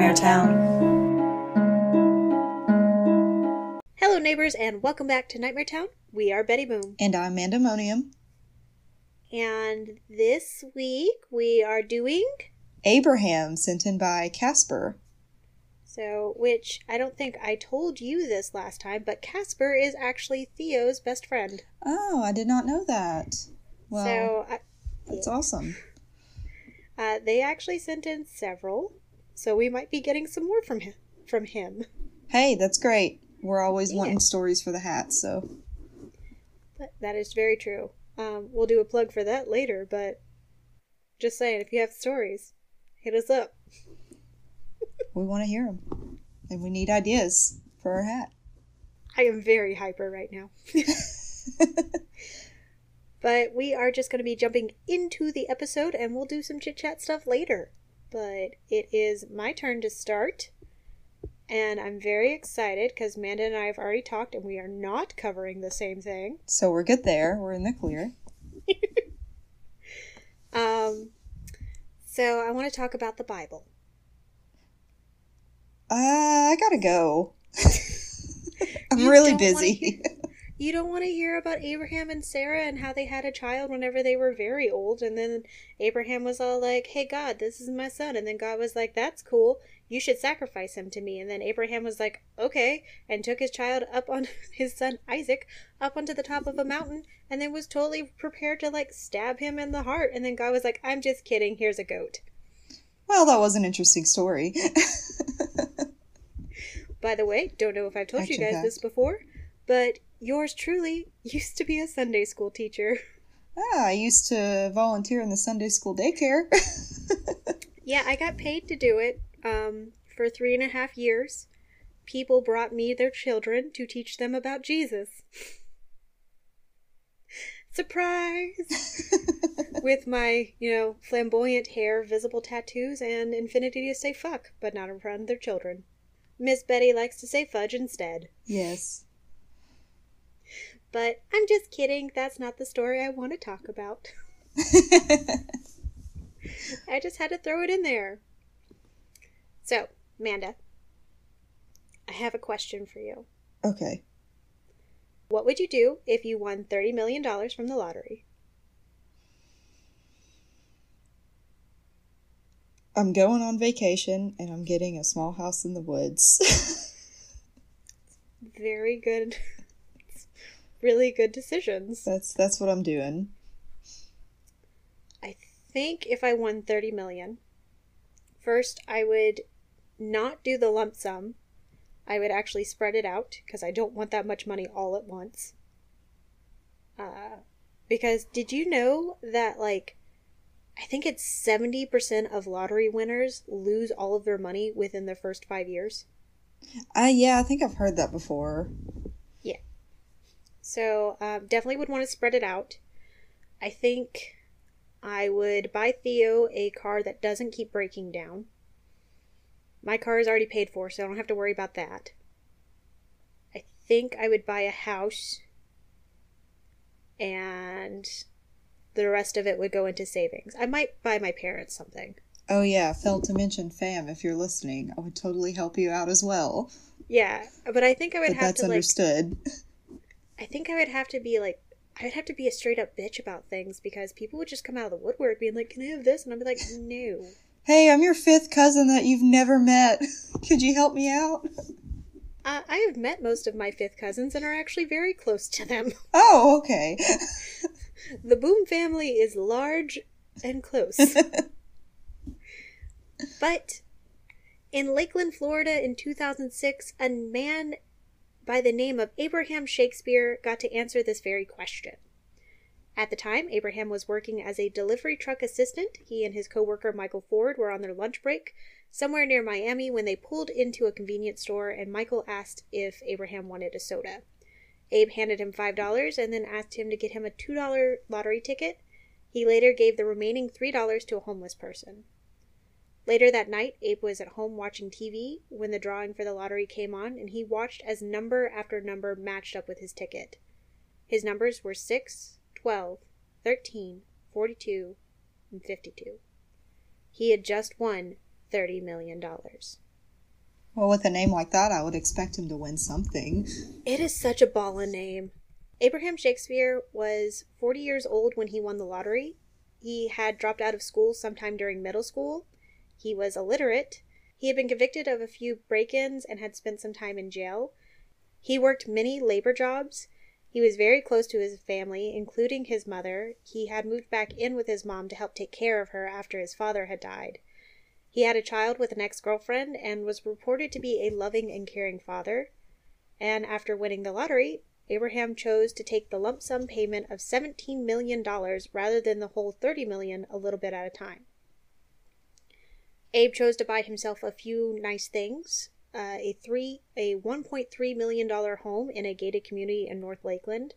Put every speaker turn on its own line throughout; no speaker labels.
Nightmare Town.
Hello, neighbors, and welcome back to Nightmare Town. We are Betty Boom.
And I'm Mandemonium.
And this week we are doing.
Abraham, sent in by Casper.
So, which I don't think I told you this last time, but Casper is actually Theo's best friend.
Oh, I did not know that. Well,
so, I,
that's awesome.
Uh, they actually sent in several, so we might be getting some more from him. From him.
Hey, that's great. We're always
Yeah.
wanting stories for the hat, so
But that is very true. Um, we'll do a plug for that later, but just saying, if you have stories, hit us up.
we want to hear them. And we need ideas for our hat.
I am very hyper right now. but we are just going to be jumping into the episode and we'll do some chit chat stuff later. But it is my turn to start. And I'm very excited because Amanda and I have already talked and we are not covering the same thing.
So we're good there. We're in the clear.
Um, so I want to talk about the Bible.
Uh, I gotta go. I'm
You
really busy.
You don't want to hear about Abraham and Sarah and how they had a child whenever they were very old. And then Abraham was all like, Hey, God, this is my son. And then God was like, That's cool. You should sacrifice him to me. And then Abraham was like, Okay. And took his child up on his son Isaac up onto the top of a mountain and then was totally prepared to like stab him in the heart. And then God was like, I'm just kidding. Here's a goat.
well, that was an interesting story.
By the way, don't know if I've told you guys
Action-packed.
this before, but yours truly used to be a Sunday school teacher.
ah, I used to volunteer in the Sunday school daycare.
Yeah, I got paid to do it um, for three and a half years. People brought me their children to teach them about Jesus. Surprise! With my, you know, flamboyant hair, visible tattoos, and infinity to say fuck, but not in front of their children. Miss Betty likes to say fudge instead.
yes.
But I'm just kidding. That's not the story I want to talk about. I just had to throw it in there. So, Amanda, I have a question for you.
okay.
What would you do if you won $30 million from the lottery?
I'm going on vacation and I'm getting a small house in the woods.
Very good. really good decisions.
that's that's what I'm doing.
I think if I won 30 million, first I would not do the lump sum. I would actually spread it out because I don't want that much money all at once. Uh, because did you know that like I think it's 70% of lottery winners lose all of their money within their first 5 years.
Uh yeah, I think I've heard that before.
So um, definitely would want to spread it out. I think I would buy Theo a car that doesn't keep breaking down. My car is already paid for, so I don't have to worry about that. I think I would buy a house, and the rest of it would go into savings. I might buy my parents something.
Oh yeah, failed to mention fam if you're listening. I would totally help you out as well.
Yeah, but I think I would
But
have
that's
to like. I think I would have to be like, I would have to be a straight up bitch about things because people would just come out of the woodwork being like, "Can I have this?" and I'd be like, "No."
Hey, I'm your fifth cousin that you've never met. Could you help me out?
Uh, I have met most of my fifth cousins and are actually very close to them.
Oh, okay.
The Boom family is large and close. but in Lakeland, Florida in 2006, a man by the name of Abraham Shakespeare got to answer this very question. At the time, Abraham was working as a delivery truck assistant. He and his coworker Michael Ford were on their lunch break somewhere near Miami when they pulled into a convenience store and Michael asked if Abraham wanted a soda. Abe handed him $5 and then asked him to get him a $2 lottery ticket. He later gave the remaining $3 to a homeless person. Later that night, Abe was at home watching TV when the drawing for the lottery came on, and he watched as number after number matched up with his ticket. His numbers were 6, 12, 13, 42, and 52. He had just won $30 million.
Well, with a name like that, I would expect him to win something.
It is such a ballin' name. Abraham Shakespeare was 40 years old when he won the lottery. He had dropped out of school sometime during middle school. He was illiterate. He had been convicted of a few break ins and had spent some time in jail. He worked many labor jobs. He was very close to his family, including his mother. He had moved back in with his mom to help take care of her after his father had died. He had a child with an ex girlfriend and was reported to be a loving and caring father. And after winning the lottery, Abraham chose to take the lump sum payment of $17 million rather than the whole 30 million a little bit at a time. Abe chose to buy himself a few nice things, uh, a three a 1.3 million dollar home in a gated community in North Lakeland,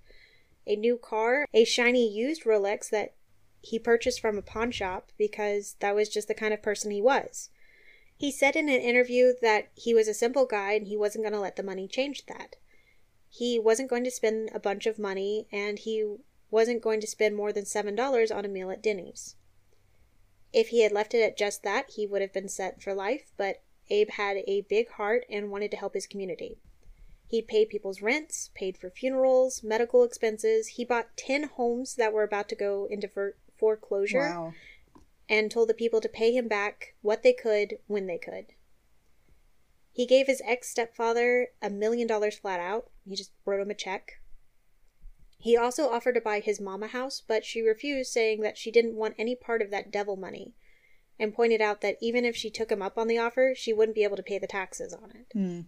a new car, a shiny used Rolex that he purchased from a pawn shop because that was just the kind of person he was. He said in an interview that he was a simple guy and he wasn't going to let the money change that. He wasn't going to spend a bunch of money and he wasn't going to spend more than $7 on a meal at Denny's. If he had left it at just that, he would have been set for life, but Abe had a big heart and wanted to help his community. He paid people's rents, paid for funerals, medical expenses. He bought 10 homes that were about to go into for- foreclosure
Wow.
and told the people to pay him back what they could when they could. He gave his ex stepfather a million dollars flat out. He just wrote him a check. He also offered to buy his mom a house, but she refused, saying that she didn't want any part of that devil money, and pointed out that even if she took him up on the offer, she wouldn't be able to pay the taxes on it.
Hmm.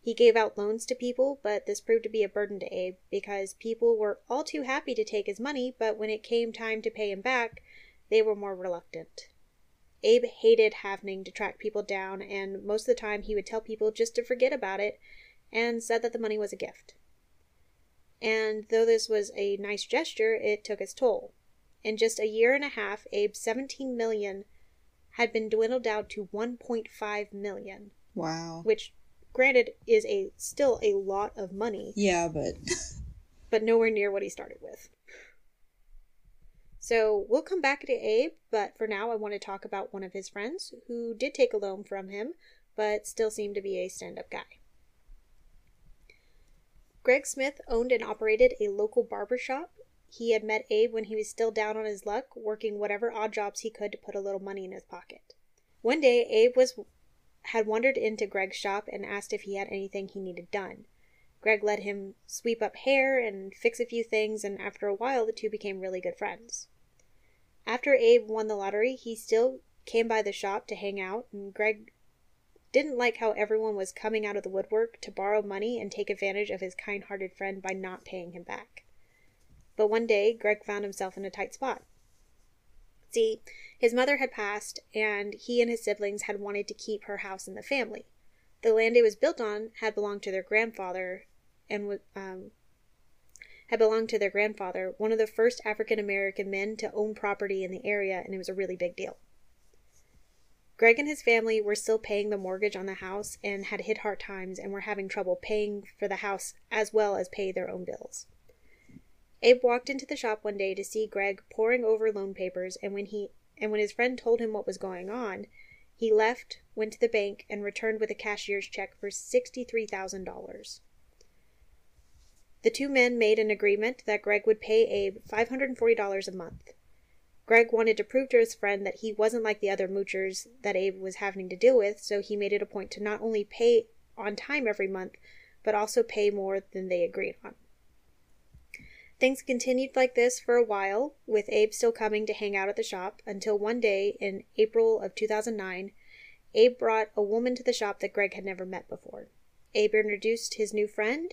He gave out loans to people, but this proved to be a burden to Abe because people were all too happy to take his money, but when it came time to pay him back, they were more reluctant. Abe hated having to track people down, and most of the time he would tell people just to forget about it and said that the money was a gift. And though this was a nice gesture, it took its toll. In just a year and a half, Abe's 17 million had been dwindled down to 1.5 million,
Wow.
which granted is a still a lot of money,
Yeah, but
but nowhere near what he started with. So we'll come back to Abe, but for now I want to talk about one of his friends who did take a loan from him, but still seemed to be a stand up guy. Greg Smith owned and operated a local barber shop. He had met Abe when he was still down on his luck, working whatever odd jobs he could to put a little money in his pocket. One day, Abe was had wandered into Greg's shop and asked if he had anything he needed done. Greg let him sweep up hair and fix a few things, and after a while, the two became really good friends. After Abe won the lottery, he still came by the shop to hang out, and Greg didn't like how everyone was coming out of the woodwork to borrow money and take advantage of his kind hearted friend by not paying him back. But one day, Greg found himself in a tight spot. See, his mother had passed, and he and his siblings had wanted to keep her house in the family. The land it was built on had belonged to their grandfather, and um, had belonged to their grandfather, one of the first African American men to own property in the area, and it was a really big deal. Greg and his family were still paying the mortgage on the house and had hit hard times and were having trouble paying for the house as well as pay their own bills. Abe walked into the shop one day to see Greg poring over loan papers and when he and when his friend told him what was going on, he left, went to the bank and returned with a cashier's check for $63,000. The two men made an agreement that Greg would pay Abe $540 a month. Greg wanted to prove to his friend that he wasn't like the other moochers that Abe was having to deal with, so he made it a point to not only pay on time every month, but also pay more than they agreed on. Things continued like this for a while, with Abe still coming to hang out at the shop, until one day in April of 2009, Abe brought a woman to the shop that Greg had never met before. Abe introduced his new friend,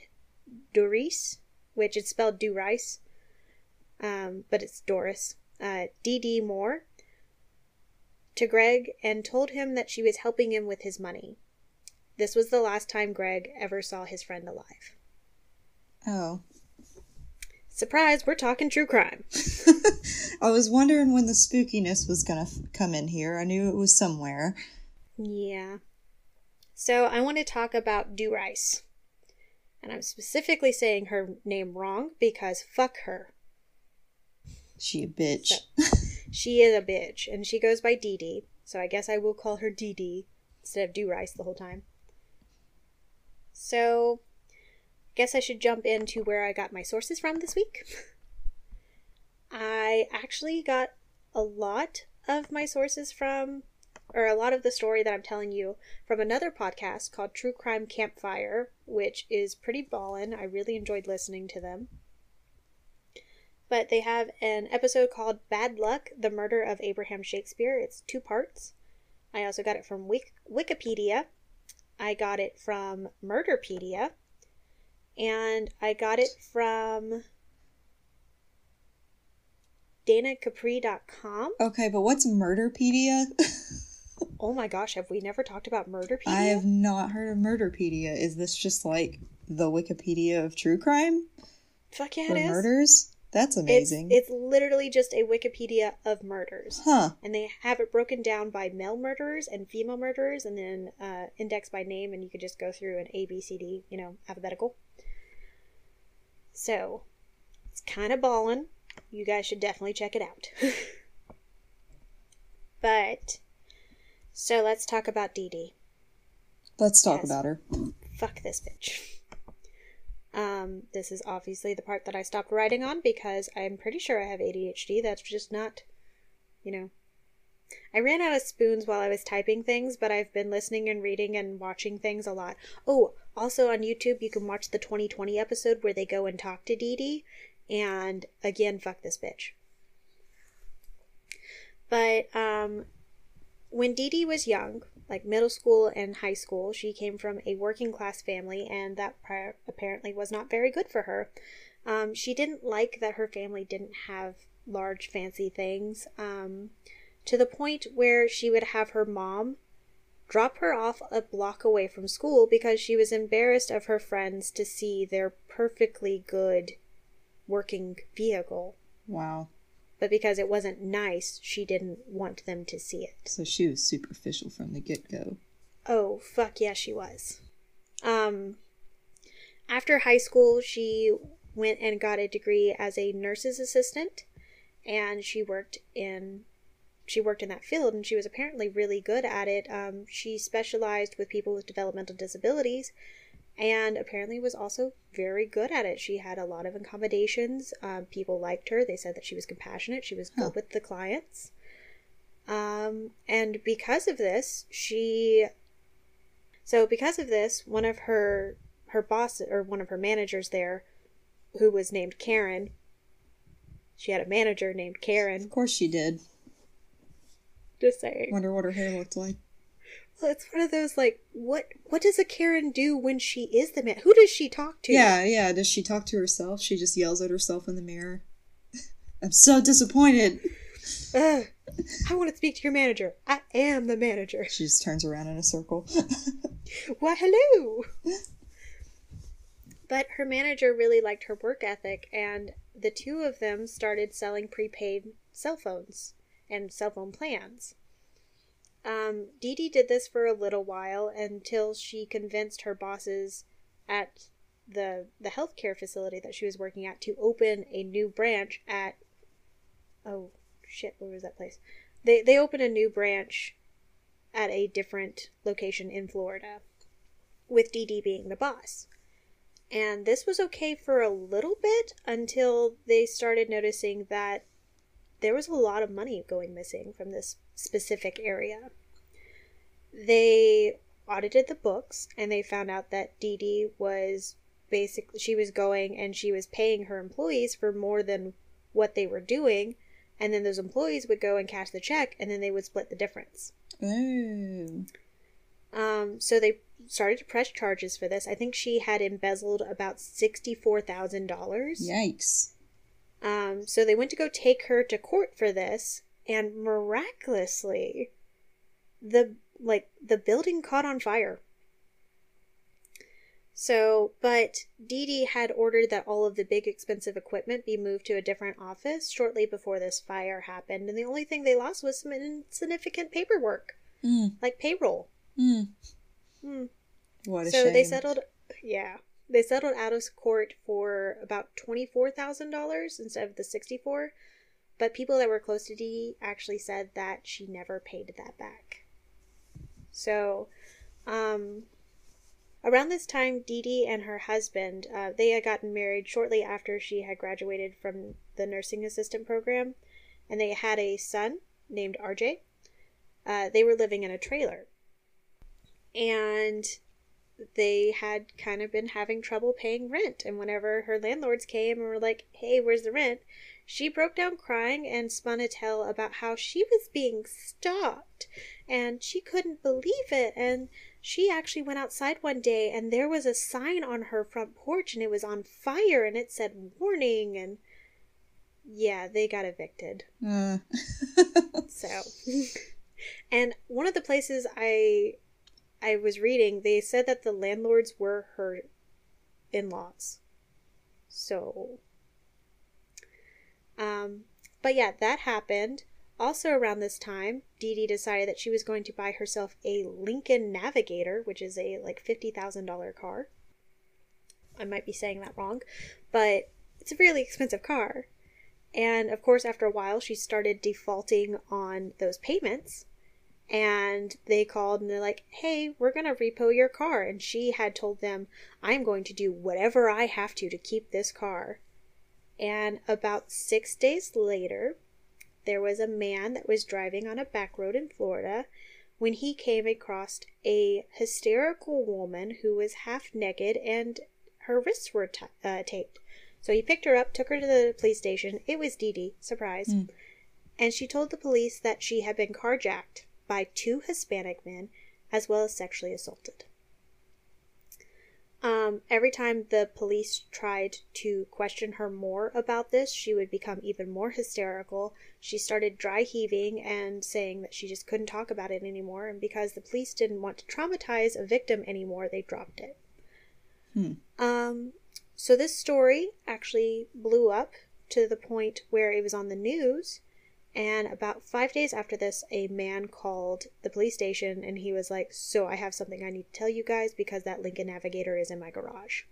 Doris, which is spelled do rice, um, but it's Doris, uh, D.D. Moore, to Greg and told him that she was helping him with his money. This was the last time Greg ever saw his friend alive.
oh,
Surprise, we're talking true crime.
I was wondering when the spookiness was gonna f- come in here. I knew it was somewhere.
Yeah. So I want to talk about Do Rice. And I'm specifically saying her name wrong because fuck her.
She a bitch.
She is a bitch, and she goes by Dee Dee, so I guess I will call her Dee Dee instead of Do Rice the whole time. So, I guess I should jump into where I got my sources from this week. I actually got a lot of my sources from, or a lot of the story that I'm telling you from another podcast called True Crime Campfire, which is pretty ballin'. I really enjoyed listening to them. But they have an episode called Bad Luck The Murder of Abraham Shakespeare. It's two parts. I also got it from Wik- Wikipedia. I got it from Murderpedia. And I got it from danacapri.com.
Okay, but what's Murderpedia?
Oh my gosh, have we never talked about Murderpedia?
I have not heard of Murderpedia. Is this just like the Wikipedia of true crime
Fuck yeah,
for
it is.
murders? That's amazing.
it's literally just a Wikipedia of murders.
huh.
And they have it broken down by male murderers and female murderers and then uh, indexed by name, and you could just go through an A, B, C, D, you know, alphabetical. So, it's kind of ballin'. You guys should definitely check it out. but, so let's talk about Dee Dee.
Let's talk about her.
fuck this bitch. Um, this is obviously the part that I stopped writing on because I'm pretty sure I have ADHD. That's just not, you know. I ran out of spoons while I was typing things, but I've been listening and reading and watching things a lot. Oh, also on YouTube, you can watch the 2020 episode where they go and talk to Dee Dee. And again, fuck this bitch. But um, when Dee Dee was young, like middle school and high school, she came from a working class family, and that pri- apparently was not very good for her. Um, she didn't like that her family didn't have large, fancy things, um, to the point where she would have her mom drop her off a block away from school because she was embarrassed of her friends to see their perfectly good working vehicle.
Wow.
But because it wasn't nice, she didn't want them to see it.
So she was superficial from the get go.
Oh, fuck yeah, she was. Um, after high school, she went and got a degree as a nurse's assistant, and she worked in she worked in that field, and she was apparently really good at it. Um, she specialized with people with developmental disabilities, and apparently was also very good at it. She had a lot of accommodations. Um, people liked her. They said that she was compassionate. She was good
Huh.
with the clients. Um, and because of this, she so because of this, one of her her boss or one of her managers there, who was named Karen, she had a manager named Karen.
Of course she did.
Just saying.
Wonder what her hair looked like.
It's one of those like what what does a Karen do when she is the man? Who does she talk to?
Yeah, yeah. Does she talk to herself? She just yells at herself in the mirror. I'm so disappointed.
Ugh. I want to speak to your manager. I am the manager.
She just turns around in a circle.
Why, hello. But her manager really liked her work ethic, and the two of them started selling prepaid cell phones and cell phone plans. Um, Dee Dee did this for a little while until she convinced her bosses at the the healthcare facility that she was working at to open a new branch at oh shit where was that place they they opened a new branch at a different location in Florida with Dee Dee being the boss. And this was okay for a little bit until they started noticing that there was a lot of money going missing from this specific area. They audited the books and they found out that Dee Dee was basically she was going and she was paying her employees for more than what they were doing and then those employees would go and cash the check and then they would split the difference.
oh.
Um, so they started to press charges for this. I think she had embezzled about sixty-four thousand dollars.
Yikes.
Um, so they went to go take her to court for this, and miraculously, the like the building caught on fire. So, but Dee Dee had ordered that all of the big expensive equipment be moved to a different office shortly before this fire happened, and the only thing they lost was some insignificant paperwork,
Mm,
like payroll.
mm.
Hmm.
What a
so
shame.
they settled yeah they settled out of court for about $24000 instead of the 64 but people that were close to dee actually said that she never paid that back so um Around this time, Dee Dee and her husband, uh, they had gotten married shortly after she had graduated from the nursing assistant program, and they had a son named RJ. Uh, they were living in a trailer. And they had kind of been having trouble paying rent. And whenever her landlords came and were like, hey, where's the rent? She broke down crying and spun a tale about how she was being stalked and she couldn't believe it. And she actually went outside one day and there was a sign on her front porch and it was on fire and it said warning. And yeah, they got evicted.
Uh.
So, and one of the places I I was reading, they said that the landlords were her in-laws. So, um, but yeah, that happened. Also around this time, Dee Dee decided that she was going to buy herself a Lincoln Navigator, which is a like fifty thousand dollar car. I might be saying that wrong, but it's a really expensive car. And of course, after a while, she started defaulting on those payments. And they called and they're like, hey, we're going to repo your car. And she had told them, I'm going to do whatever I have to to keep this car. And about six days later, there was a man that was driving on a back road in Florida when he came across a hysterical woman who was half naked and her wrists were t- uh, taped. So he picked her up, took her to the police station. It was Dee Dee, surprise.
Mm.
And she told the police that she had been carjacked by two Hispanic men as well as sexually assaulted. Um, every time the police tried to question her more about this, she would become even more hysterical. She started dry heaving and saying that she just couldn't talk about it anymore. And because the police didn't want to traumatize a victim anymore, they dropped it.
Hmm.
Um, so this story actually blew up to the point where it was on the news. And about five days after this, a man called the police station and he was like, So I have something I need to tell you guys because that Lincoln Navigator is in my garage.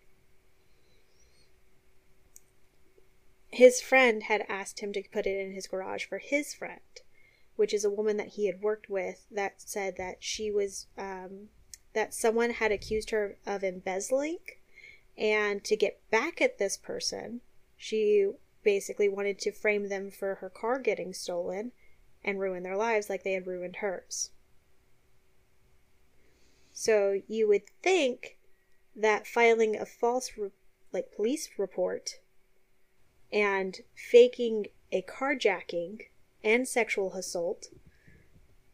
His friend had asked him to put it in his garage for his friend, which is a woman that he had worked with that said that she was, um, that someone had accused her of embezzling. And to get back at this person, she basically wanted to frame them for her car getting stolen and ruin their lives like they had ruined hers. So you would think that filing a false re- like police report and faking a carjacking and sexual assault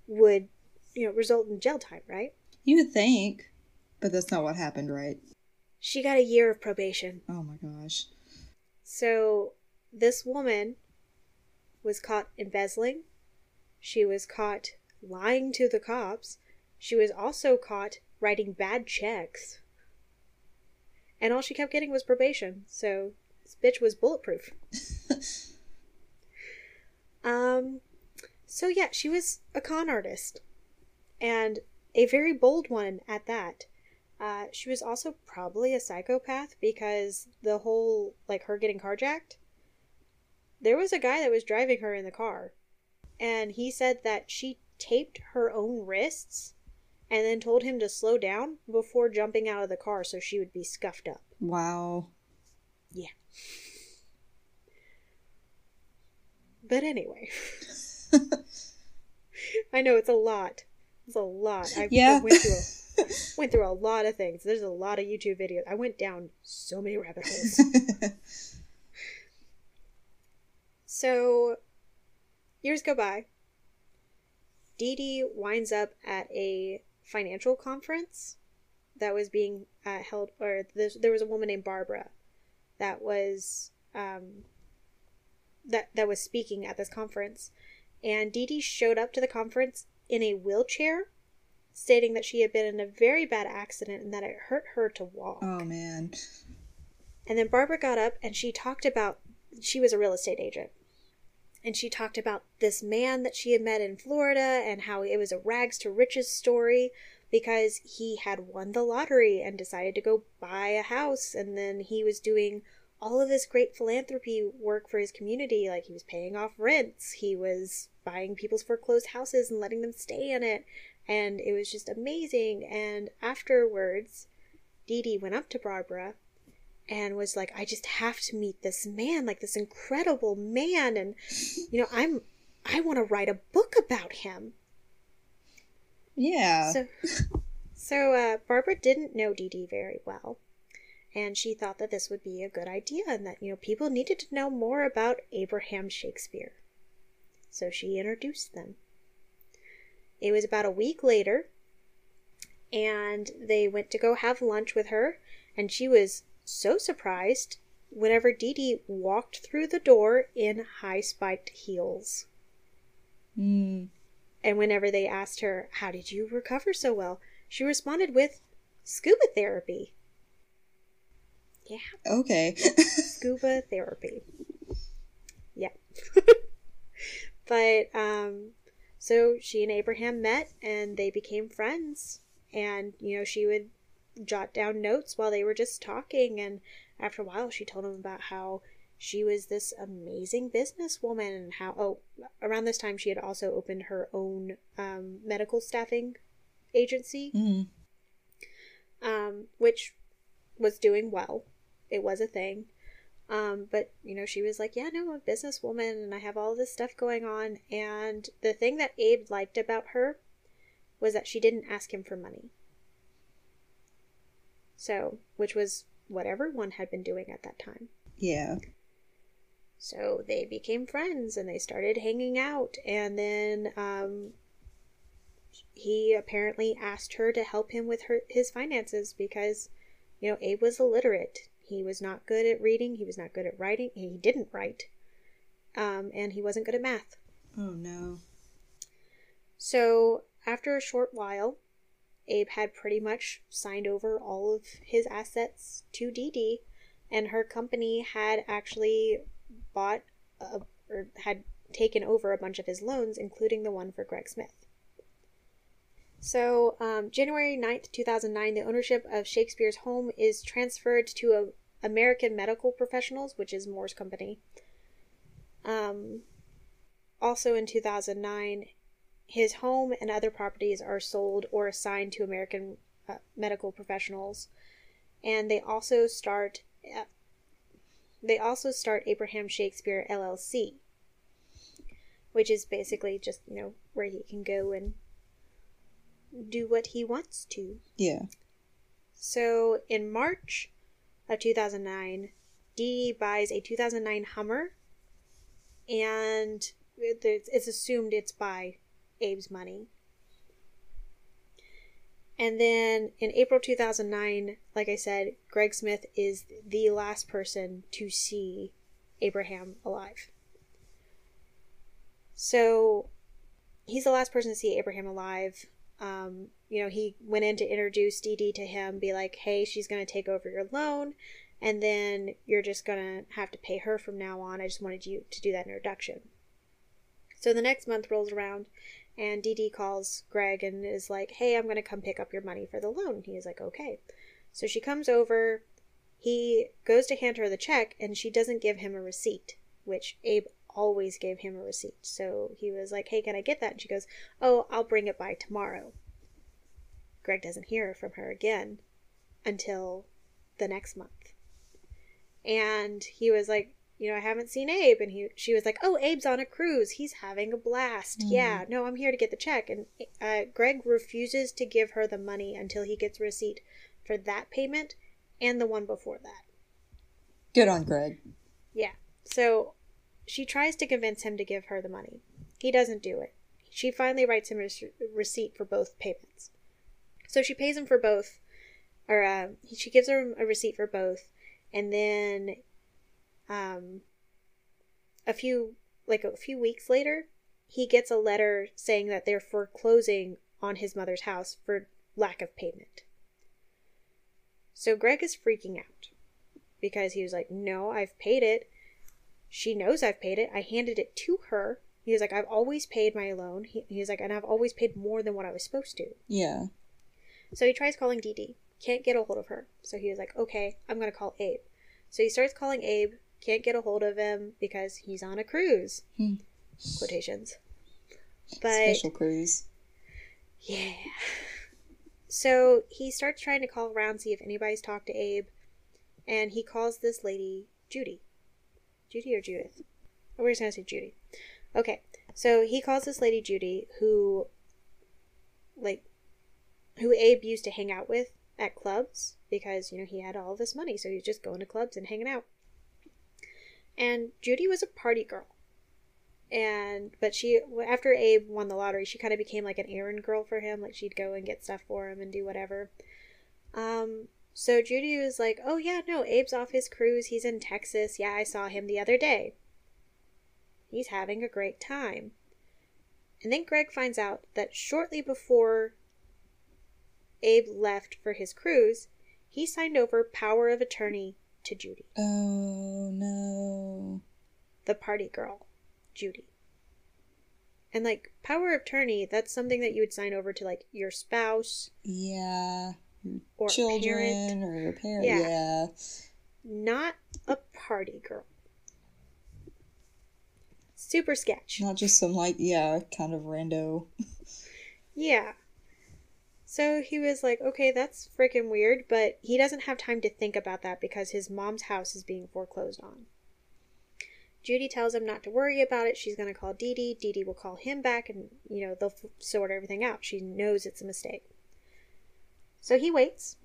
would you know result in jail time, right?
You would think, but that's not what happened, right?
She got a year of probation.
Oh my gosh.
So this woman was caught embezzling. She was caught lying to the cops. She was also caught writing bad checks. And all she kept getting was probation. So this bitch was bulletproof. um so yeah, she was a con artist. And a very bold one at that. Uh, she was also probably a psychopath because the whole, like, her getting carjacked, there was a guy that was driving her in the car. And he said that she taped her own wrists and then told him to slow down before jumping out of the car so she would be scuffed up.
Wow.
Yeah. But anyway. I know it's a lot. It's a lot. I
Yeah.
went through a, went through a lot of things. There's a lot of YouTube videos. I went down so many rabbit holes. so years go by. Dee Dee winds up at a financial conference that was being uh, held, or this, there was a woman named Barbara that was um, that that was speaking at this conference, and Dee Dee showed up to the conference in a wheelchair, stating that she had been in a very bad accident and that it hurt her to walk.
oh man.
And then Barbara got up and she talked about she was a real estate agent. And she talked about this man that she had met in Florida and how it was a rags to riches story because he had won the lottery and decided to go buy a house. And then he was doing all of this great philanthropy work for his community. Like he was paying off rents, he was buying people's foreclosed houses and letting them stay in it. And it was just amazing. And afterwards Dee Dee went up to Barbara and was like, I just have to meet this man, like this incredible man. And, you know, I'm, I want to write a book about him.
Yeah.
So, so uh, Barbara didn't know Dee Dee very well. And she thought that this would be a good idea and that, you know, people needed to know more about Abraham Shakespeare. So she introduced them. It was about a week later, and they went to go have lunch with her, and she was so surprised whenever Dee Dee walked through the door in high spiked heels.
Mm.
And whenever they asked her, How did you recover so well? she responded with scuba therapy. Yeah,
Okay.
scuba therapy. Yeah. but, um, so she and Abraham met and they became friends. And, you know, she would jot down notes while they were just talking. And after a while, she told him about how she was this amazing businesswoman and how, oh, around this time, she had also opened her own um, medical staffing agency,
mm.
um, which was doing well. It was a thing. Um, but, you know, she was like, yeah, no, I'm a businesswoman and I have all this stuff going on. And the thing that Abe liked about her was that she didn't ask him for money. So, which was what everyone had been doing at that time.
Yeah.
So they became friends and they started hanging out. And then um, he apparently asked her to help him with her his finances because, you know, Abe was illiterate. He was not good at reading. He was not good at writing. He didn't write. Um, and he wasn't good at math.
Oh no.
So after a short while, Abe had pretty much signed over all of his assets to Dee Dee, and her company had actually bought a, or had taken over a bunch of his loans, including the one for Greg Smith. So, um, January 9th, 2009, the ownership of Shakespeare's home is transferred to a American Medical Professionals, which is Moore's company. Um, also in 2009, his home and other properties are sold or assigned to American uh, medical professionals, and they also start. Uh, they also start Abraham Shakespeare LLC, which is basically just you know where he can go and do what he wants to.
Yeah.
So in March of 2009, Dee buys a 2009 Hummer, and it's assumed it's by Abe's money. And then in April 2009, like I said, Greg Smith is the last person to see Abraham alive. So he's the last person to see Abraham alive. Um, you know, he went in to introduce Dee Dee to him, be like, hey, she's going to take over your loan, and then you're just going to have to pay her from now on. I just wanted you to do that introduction. So the next month rolls around, and Dee Dee calls Greg and is like, hey, I'm going to come pick up your money for the loan. He is like, okay. So she comes over. He goes to hand her the check, and she doesn't give him a receipt, which Abe always gave him a receipt. So he was like, hey, can I get that? And she goes, oh, I'll bring it by tomorrow. Greg doesn't hear from her again until the next month. And he was like, you know, I haven't seen Abe. And he, she was like, oh, Abe's on a cruise. He's having a blast. Mm. Yeah, no, I'm here to get the check. And uh, Greg refuses to give her the money until he gets a receipt for that payment and the one before that.
Good on Greg.
Yeah. So she tries to convince him to give her the money. He doesn't do it. She finally writes him a receipt for both payments. So she pays him for both, or uh, she gives him a receipt for both, and then um, a few like a few weeks later, he gets a letter saying that they're foreclosing on his mother's house for lack of payment. So Greg is freaking out because he was like, "No, I've paid it. She knows I've paid it. I handed it to her." He was like, "I've always paid my loan." He, he was like, "And I've always paid more than what I was supposed to."
Yeah.
So he tries calling Dee Dee. Can't get a hold of her. So he was like, "Okay, I'm gonna call Abe." So he starts calling Abe can't get a hold of him because he's on a cruise.
Hmm.
Quotations. But
special cruise.
Yeah. So he starts trying to call around, see if anybody's talked to Abe, and he calls this lady Judy. Judy or Judith? Oh, we're just gonna say Judy. Okay, so he calls this lady Judy, who, like, who Abe used to hang out with at clubs because you know he had all this money, so he was just going to clubs and hanging out. And Judy was a party girl. And but she after abe won the lottery she kind of became like an errand girl for him like she'd go and get stuff for him and do whatever. Um so judy was like oh yeah no abe's off his cruise. He's in texas. Yeah i saw him the other day. He's having a great time. And then greg finds out that shortly before abe left for his cruise he signed over power of attorney to judy
Oh no.
the party girl Judy. And like power of attorney, that's something that you would sign over to like your spouse
Yeah.
or
Children
parent,
or your parent.
Yeah.
Yeah.
not a party girl. Super sketch.
Not just some like yeah, kind of rando.
Yeah. So he was like, okay, that's freaking weird, but he doesn't have time to think about that because his mom's house is being foreclosed on. Judy tells him not to worry about it. She's going to call Dee Dee. Dee Dee will call him back and, you know, they'll sort everything out. She knows it's a mistake. So he waits,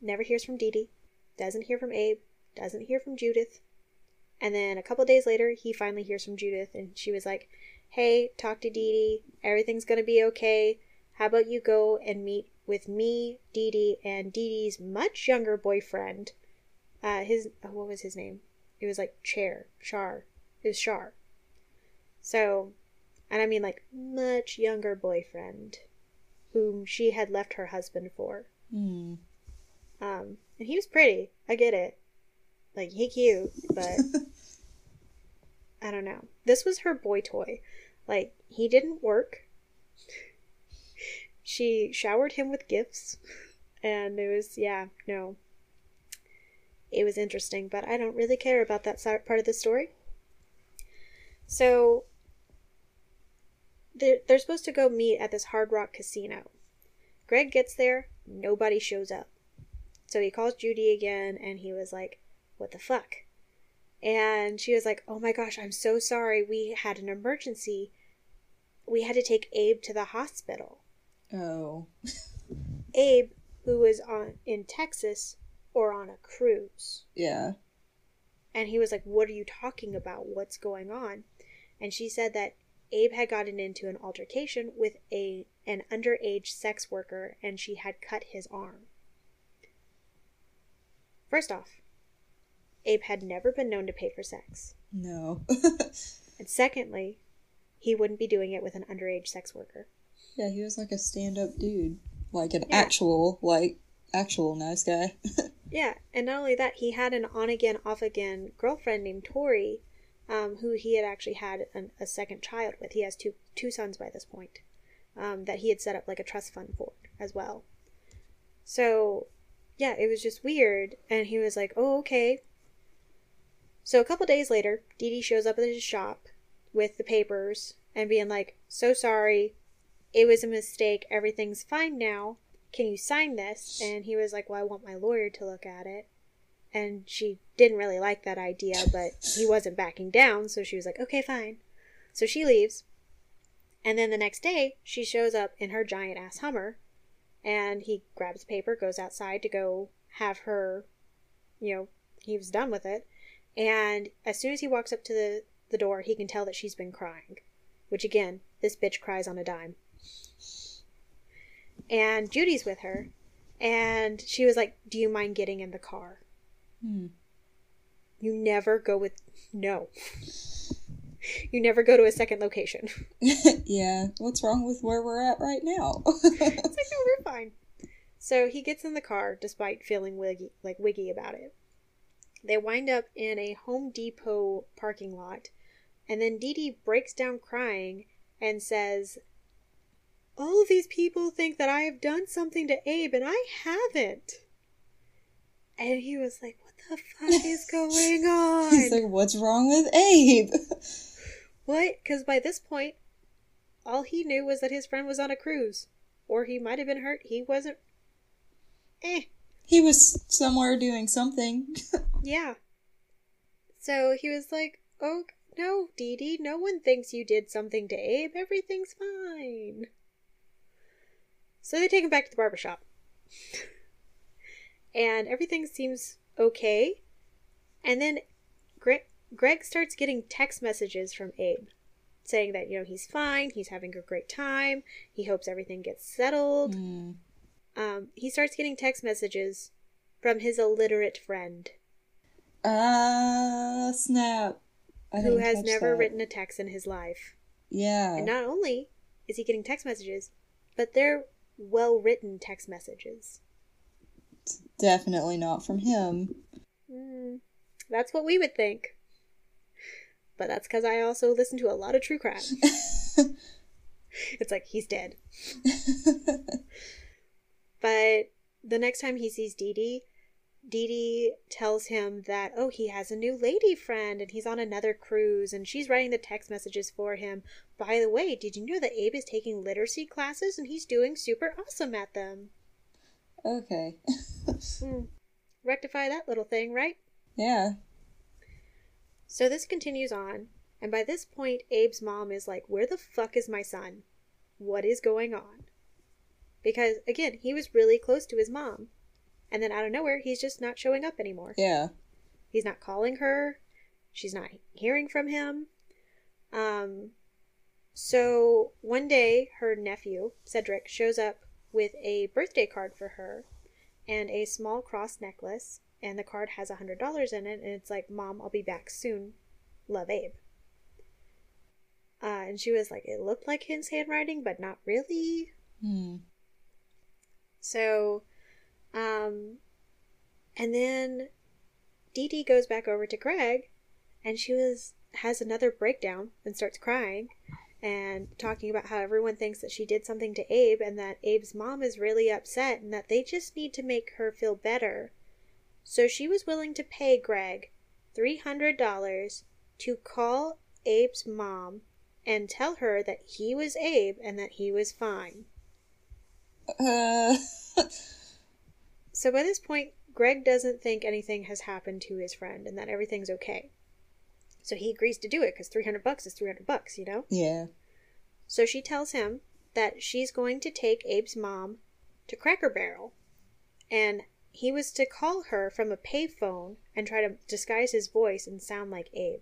never hears from Dee Dee, doesn't hear from Abe, doesn't hear from Judith. And then a couple days later, he finally hears from Judith and she was like, hey, talk to Dee Dee. Everything's going to be okay. How about you go and meet with me, Dee Dee, and Dee Dee's much younger boyfriend? Uh, his, oh, what was his name? It was like Chair, Char. It was Char. So, and I mean like much younger boyfriend, whom she had left her husband for.
Hmm.
Um, and he was pretty. I get it. Like he cute, but I don't know. This was her boy toy. Like he didn't work. She showered him with gifts, and it was yeah no. It was interesting, but I don't really care about that part of the story. So they're, they're supposed to go meet at this Hard Rock casino. Greg gets there, nobody shows up. So he calls Judy again and he was like, What the fuck? And she was like, Oh my gosh, I'm so sorry. We had an emergency. We had to take Abe to the hospital.
Oh.
Abe, who was on in Texas or on a cruise.
Yeah.
And he was like, What are you talking about? What's going on? And she said that Abe had gotten into an altercation with a an underage sex worker and she had cut his arm. First off, Abe had never been known to pay for sex.
No.
And secondly, he wouldn't be doing it with an underage sex worker.
Yeah, he was like a stand up dude. Like an
Yeah.
actual, like, actual nice guy.
Yeah, and not only that, he had an on again, off again girlfriend named Tori, um, who he had actually had an, a second child with. He has two two sons by this point, um, that he had set up like a trust fund for as well. So, yeah, it was just weird, and he was like, "Oh, okay." So a couple days later, Dee Dee shows up at his shop with the papers and being like, "So sorry, it was a mistake. Everything's fine now." can you sign this? And he was like, well, I want my lawyer to look at it. And she didn't really like that idea, but he wasn't backing down, so she was like, okay, fine. So she leaves. And then the next day, she shows up in her giant ass Hummer, and he grabs paper, goes outside to go have her, you know, he was done with it. And as soon as he walks up to the, the door, he can tell that she's been crying. Which, again, this bitch cries on a dime and Judy's with her, and she was like, "Do you mind getting in the car?"
Hmm.
You never go with no. You never go to a second location.
yeah. What's wrong with where we're at right now?
it's like, no, we're fine. So he gets in the car despite feeling wiggy, like wiggy about it. They wind up in a Home Depot parking lot, and then Dee Dee breaks down crying and says, All of these people think that I have done something to Abe, and I haven't. And he was like, What the fuck is going on?
He's like, what's wrong with Abe?
What? Because by this point, all he knew was that his friend was on a cruise. Or he might have been hurt. He wasn't eh.
He was somewhere doing something.
Yeah. So he was like, Oh, no, Dee Dee, no one thinks you did something to Abe. Everything's fine. So they take him back to the barber shop. and everything seems okay. And then Greg, Greg starts getting text messages from Abe saying that, you know, he's fine, he's having a great time, he hopes everything gets settled.
Mm.
Um, he starts getting text messages from his illiterate friend
Ah, snap. I
who has never
that.
written a text in his life.
Yeah.
And not only is he getting text messages, but they're well written text messages.
Definitely not from him.
Mm, that's what we would think. But that's because I also listen to a lot of true crime. it's like he's dead. But the next time he sees Dee Dee, Dee Dee tells him that, oh, he has a new lady friend and he's on another cruise and she's writing the text messages for him. By the way, did you know that Abe is taking literacy classes and he's doing super awesome at them?
okay.
Hmm. Rectify that little thing, right?
yeah.
So this continues on, and by this point, Abe's mom is like, Where the fuck is my son? What is going on? Because, again, he was really close to his mom. And then out of nowhere, he's just not showing up anymore.
Yeah.
He's not calling her. She's not hearing from him. Um, so one day, her nephew, Cedric, shows up with a birthday card for her and a small cross necklace. And the card has a $100 in it. And it's like, Mom, I'll be back soon. Love Abe. Uh, and she was like, It looked like his handwriting, but not really.
Hmm.
So, um, and then Dee Dee goes back over to Greg, and she was has another breakdown and starts crying and talking about how everyone thinks that she did something to Abe and that Abe's mom is really upset and that they just need to make her feel better. So she was willing to pay Greg $300 to call Abe's mom and tell her that he was Abe and that he was fine.
Uh.
So by this point, Greg doesn't think anything has happened to his friend and that everything's okay. So he agrees to do it because 300 bucks is 300 bucks, you know?
yeah.
So she tells him that she's going to take Abe's mom to Cracker Barrel. And he was to call her from a payphone and try to disguise his voice and sound like Abe.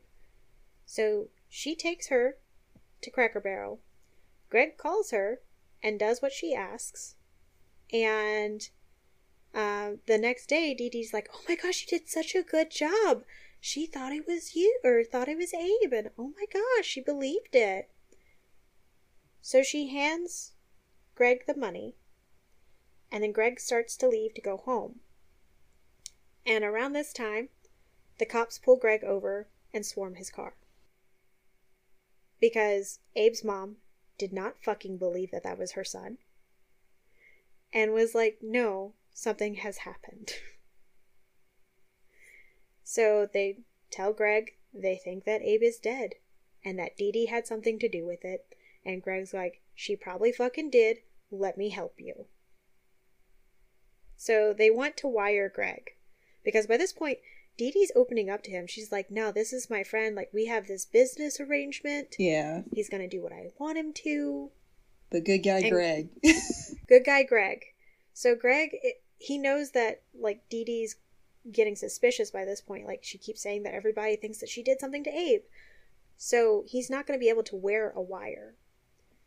So she takes her to Cracker Barrel. Greg calls her and does what she asks. And uh, the next day, Dee Dee's like, "Oh my gosh, you did such a good job. She thought it was you, or thought it was Abe, and oh my gosh, she believed it." So she hands Greg the money, and then Greg starts to leave to go home. And around this time, the cops pull Greg over and swarm his car. Because Abe's mom did not fucking believe that that was her son and was like, no, something has happened. so they tell Greg they think that Abe is dead and that Dee Dee had something to do with it. And Greg's like, she probably fucking did. Let me help you. So they want to wire Greg because by this point, Dee Dee's opening up to him. She's like, no, this is my friend. Like, we have this business arrangement.
Yeah.
He's going to do what I want him to.
The good guy
And-
Greg.
Good guy Greg. So Greg, he knows that like Dee Dee's getting suspicious by this point. Like she keeps saying that everybody thinks that she did something to Abe. So he's not going to be able to wear a wire.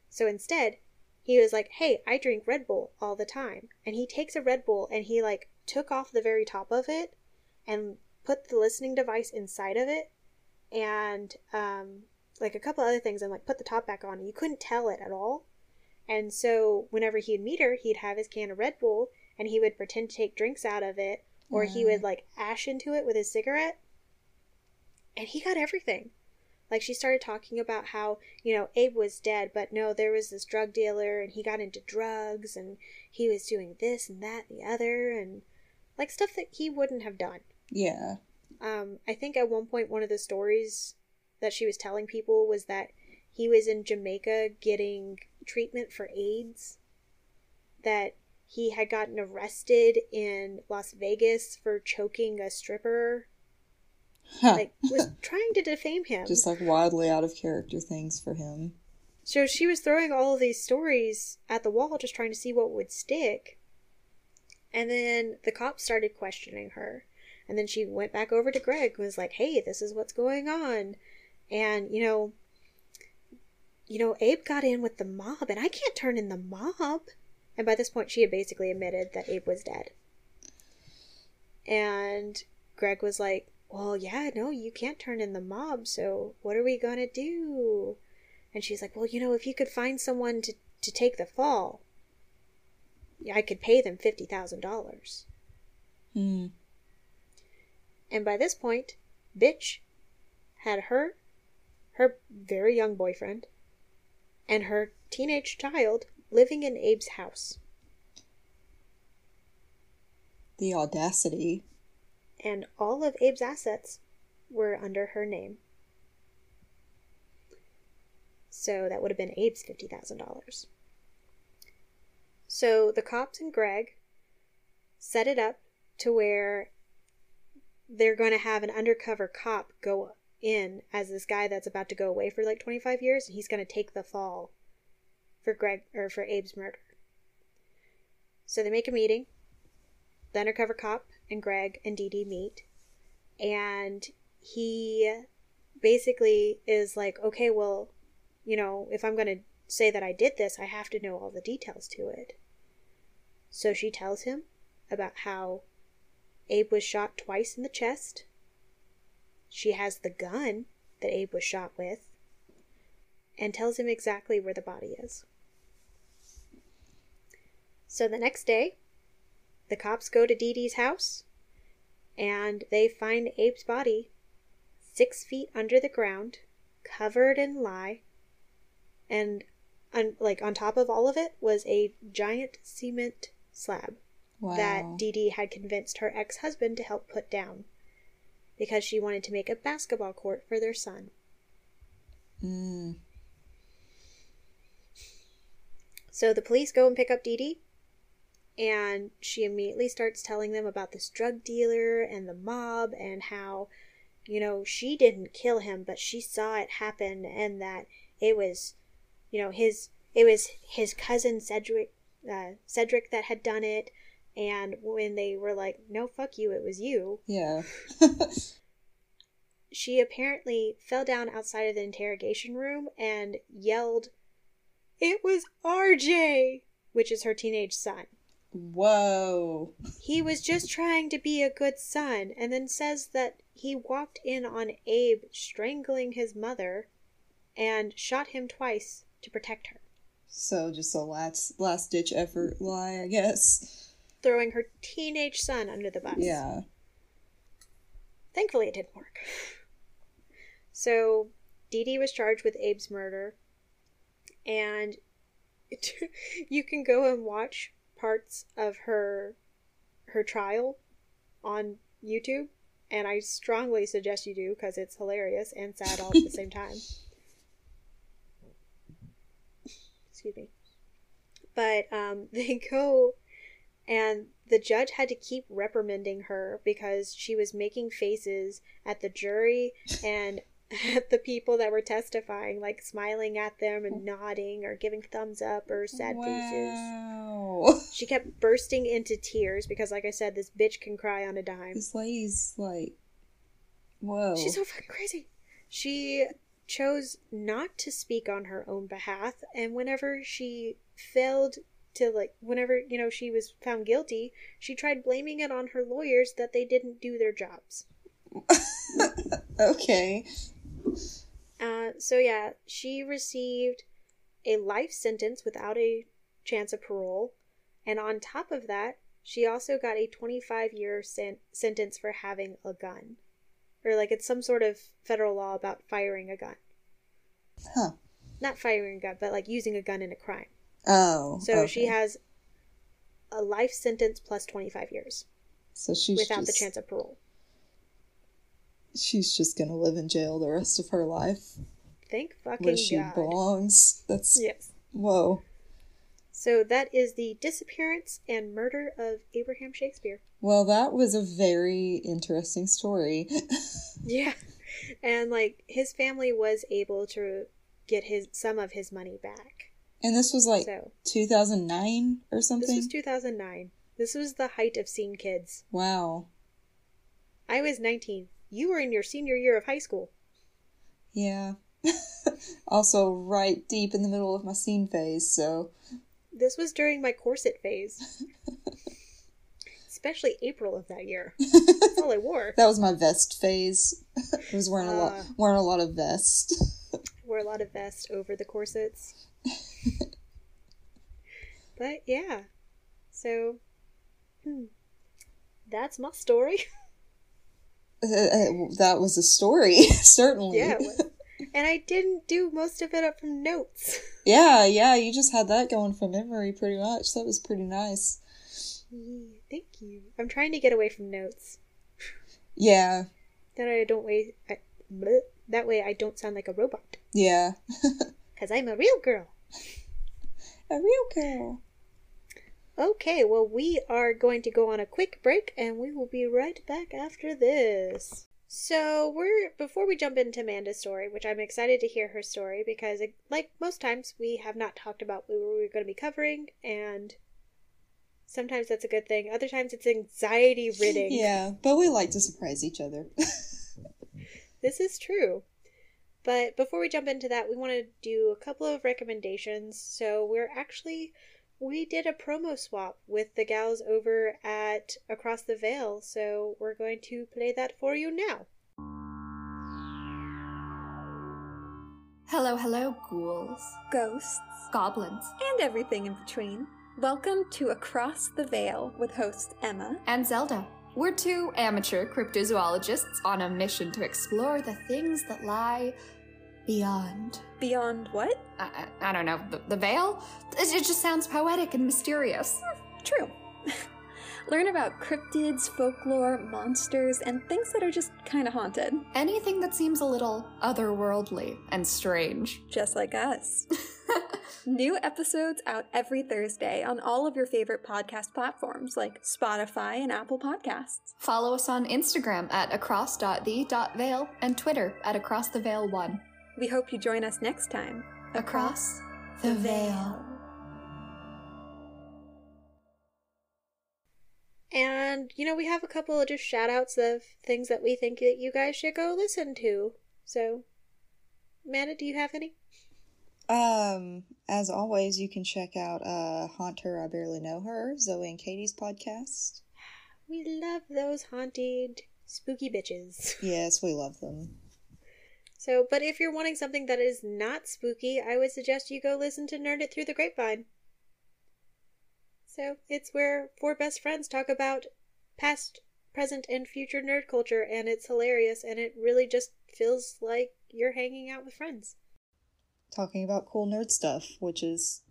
So instead, he was like, "Hey, I drink Red Bull all the time." And he takes a Red Bull and he like took off the very top of it and put the listening device inside of it and um like a couple other things and like put the top back on. You couldn't tell it at all. And so whenever he'd meet her, he'd have his can of Red Bull and he would pretend to take drinks out of it or he would like ash into it with his cigarette. And he got everything. Like she started talking about how, you know, Abe was dead, but no, there was this drug dealer and he got into drugs and he was doing this and that and the other and like stuff that he wouldn't have done.
yeah.
Um, I think at one point one of the stories that she was telling people was that he was in Jamaica getting treatment for AIDS. That he had gotten arrested in Las Vegas for choking a stripper.
Huh.
Like, was trying to defame him.
Just like wildly out of character things for him.
So she was throwing all of these stories at the wall, just trying to see what would stick. And then the cops started questioning her. And then she went back over to Greg and was like, hey, this is what's going on. And, you know, you know, Abe got in with the mob, and I can't turn in the mob. And by this point, she had basically admitted that Abe was dead. And Greg was like, well, yeah, no, you can't turn in the mob, so what are we going to do? And she's like, well, you know, if you could find someone to, to take the fall, I could pay them $50,000.
Hmm.
And by this point, bitch had her, her very young boyfriend, and her teenage child living in Abe's house.
The audacity.
And all of Abe's assets were under her name. So that would have been Abe's $50,000. So the cops and Greg set it up to where they're going to have an undercover cop go in as this guy that's about to go away for like 25 years and he's going to take the fall for Greg or for Abe's murder. So they make a meeting. The undercover cop and Greg and Dee Dee meet and he basically is like, "Okay, well, you know, if I'm going to say that I did this, I have to know all the details to it." So she tells him about how Abe was shot twice in the chest. She has the gun that Abe was shot with and tells him exactly where the body is. So the next day, the cops go to Dee Dee's house and they find Abe's body six feet under the ground, covered in lye, and on, like on top of all of it was a giant cement slab
Wow.
that Dee Dee had convinced her ex husband to help put down because she wanted to make a basketball court for their son.
Mm.
So the police go and pick up Dee Dee, and she immediately starts telling them about this drug dealer and the mob and how, you know, she didn't kill him, but she saw it happen and that it was, you know, his it was his cousin Cedric uh, Cedric that had done it. And when they were like, "No, fuck you, it was you,"
Yeah.
she apparently fell down outside of the interrogation room and yelled, It was RJ, which is her teenage son.
Whoa.
He was just trying to be a good son, and then says that he walked in on Abe strangling his mother and shot him twice to protect her,
So just a last last ditch effort lie, I guess.
throwing her teenage son under the bus.
Yeah.
Thankfully, it didn't work. So, Dee Dee was charged with Abe's murder, and you can go and watch parts of her her trial on YouTube, and I strongly suggest you do because it's hilarious and sad all at the same time. Excuse me. But um, they go and the judge had to keep reprimanding her because she was making faces at the jury and at the people that were testifying, like smiling at them and hmm. nodding or giving thumbs up or sad faces. She kept bursting into tears because, like I said, this bitch can cry on a dime.
This lady's like, whoa.
She's so fucking crazy. She chose not to speak on her own behalf, and whenever she failed to, like, whenever, you know, she was found guilty, she tried blaming it on her lawyers that they didn't do their jobs.
okay.
Uh, so, yeah, she received a life sentence without a chance of parole, and on top of that, she also got a 25 year sen- sentence for having a gun. Or, like, it's some sort of federal law about firing a gun.
Huh.
Not firing a gun, but like using a gun in a crime.
Oh.
So she has a life sentence plus 25 years
So she's
without
just,
the chance of parole.
She's just gonna live in jail the rest of her life,
Thank fucking
where she
God.
belongs. That's
Yes.
whoa.
So that is the disappearance and murder of Abraham Shakespeare.
Well, that was a very interesting story.
Yeah. And like his family was able to get his some of his money back.
and this was like
So
2009 or something.
this was 2009. This was the height of Scene Kids.
wow.
I was 19. You were in your senior year of high school.
Yeah. also, right deep in the middle of my scene phase, so.
This was during my corset phase. Especially April of that year. That's all I wore.
That was my vest phase. I was wearing a lot,
Ah.
wearing a lot of vest.
wore a lot of vest over the corsets. but yeah. So hmm, that's my story.
Uh, that was a story, certainly.
yeah. And I didn't do most of it up from notes.
yeah, yeah. You just had that going from memory, pretty much. That was pretty nice.
Thank you. I'm trying to get away from notes.
Yeah,
That I don't wait. I, bleh. that way I don't sound like a robot.
yeah.
Cause I'm a real girl.
A real girl.
Okay, well, we are going to go on a quick break and we will be right back after this. So, we're before we jump into Amanda's story, which I'm excited to hear her story because, like most times, we have not talked about what we're going to be covering, and sometimes that's a good thing. Other times, it's anxiety ridding.
Yeah, but we like to surprise each other.
This is true. But before we jump into that, we want to do a couple of recommendations. So we're actually we did a promo swap with the gals over at Across the Veil, so we're going to play that for you now.
Hello, hello, ghouls,
ghosts,
goblins,
and everything in between. Welcome to Across the Veil with host Emma.
and Zelda. We're two amateur cryptozoologists on a mission to explore the things that lie beyond.
Beyond what?
I, I, I don't know, the, the veil? It, it just sounds poetic and mysterious.
Hmm, true. Learn about cryptids, folklore, monsters, and things that are just kind of haunted,
Anything that seems a little otherworldly and strange.
just like us. New episodes out every Thursday on all of your favorite podcast platforms like Spotify and Apple Podcasts.
Follow us on Instagram at across.the.veil and Twitter at across the acrosstheveil1.
We hope you join us next time.
Across the veil.
And you know, we have a couple of just shout outs of things that we think that you guys should go listen to. So Amanda, do you have any?
Um, as always, you can check out uh Haunt Her, I Barely Know Her, Zoe and Katie's podcast.
We love those haunted spooky bitches.
Yes, we love them.
So, but if you're wanting something that is not spooky, I would suggest you go listen to Nerd It Through the Grapevine. So, it's where four best friends talk about past, present, and future nerd culture, and it's hilarious, and it really just feels like you're hanging out with friends.
Talking about cool nerd stuff, which is,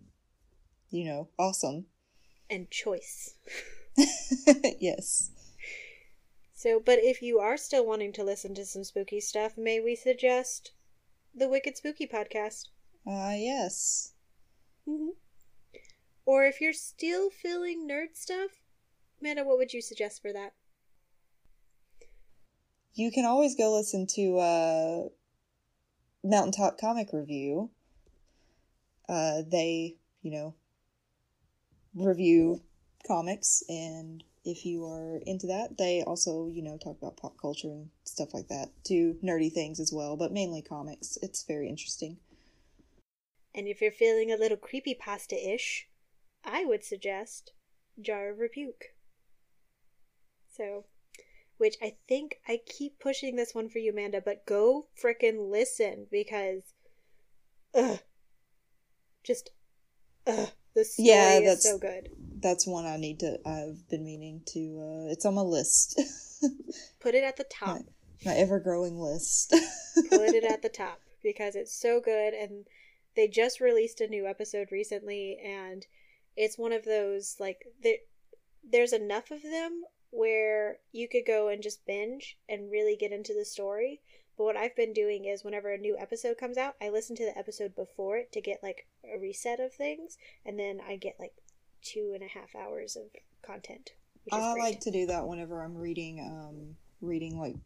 you know, awesome.
And choice.
yes.
So, but if you are still wanting to listen to some spooky stuff, may we suggest the Wicked Spooky podcast?
Uh, yes.
Mm-hmm. Or if you're still feeling nerd stuff, Amanda, what would you suggest for that?
You can always go listen to uh, Mountaintop Comic Review. Uh, they, you know, review comics, and if you are into that, they also, you know, talk about pop culture and stuff like that. Do nerdy things as well, but mainly comics. It's very interesting.
And if you're feeling a little creepy pasta ish, I would suggest Jar of Rebuke. So, which I think I keep pushing this one for you, Amanda, but go frickin' listen because, ugh, just, ugh, the story
Yeah,
is so good.
That's one I need to. I've been meaning to. Uh, it's on my list,
Put it at the top.
my, my ever-growing list.
put it at the top because it's so good and they just released a new episode recently and it's one of those like there, there's enough of them where you could go and just binge and really get into the story But what I've been doing is whenever a new episode comes out, I listen to the episode before it to get like a reset of things, and then I get like two and a half hours of content.
I
great.
like to do that whenever I'm reading um reading like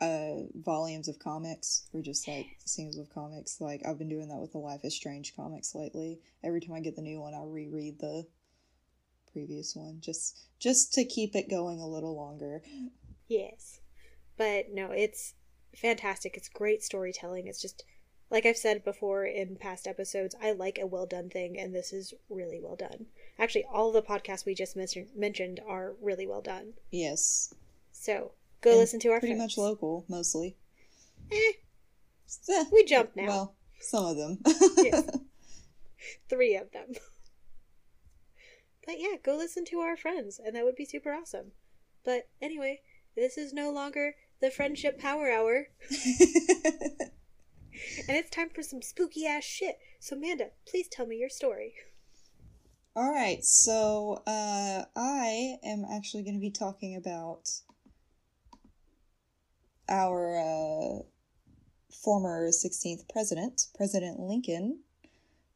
uh volumes of comics or just like scenes of comics. Like I've been doing that with the Life is Strange comics lately. Every time I get the new one I reread the previous one just just to keep it going a little longer.
Yes. But no, it's fantastic. It's great storytelling. It's just like I've said before in past episodes, I like a well done thing, and this is really well done. Actually, all the podcasts we just mentioned mentioned are really well done.
Yes.
So go
And
listen to our
pretty much local mostly.
Eh,
Eh,
we jump now.
Well, some of them.
Yes. Three of them. But yeah, go listen to our friends, and that would be super awesome. But anyway, this is no longer the Friendship Power Hour, and it's time for some spooky ass shit. So, Amanda, please tell me your story.
All right, so uh, I am actually going to be talking about our uh, former 16th president, President Lincoln,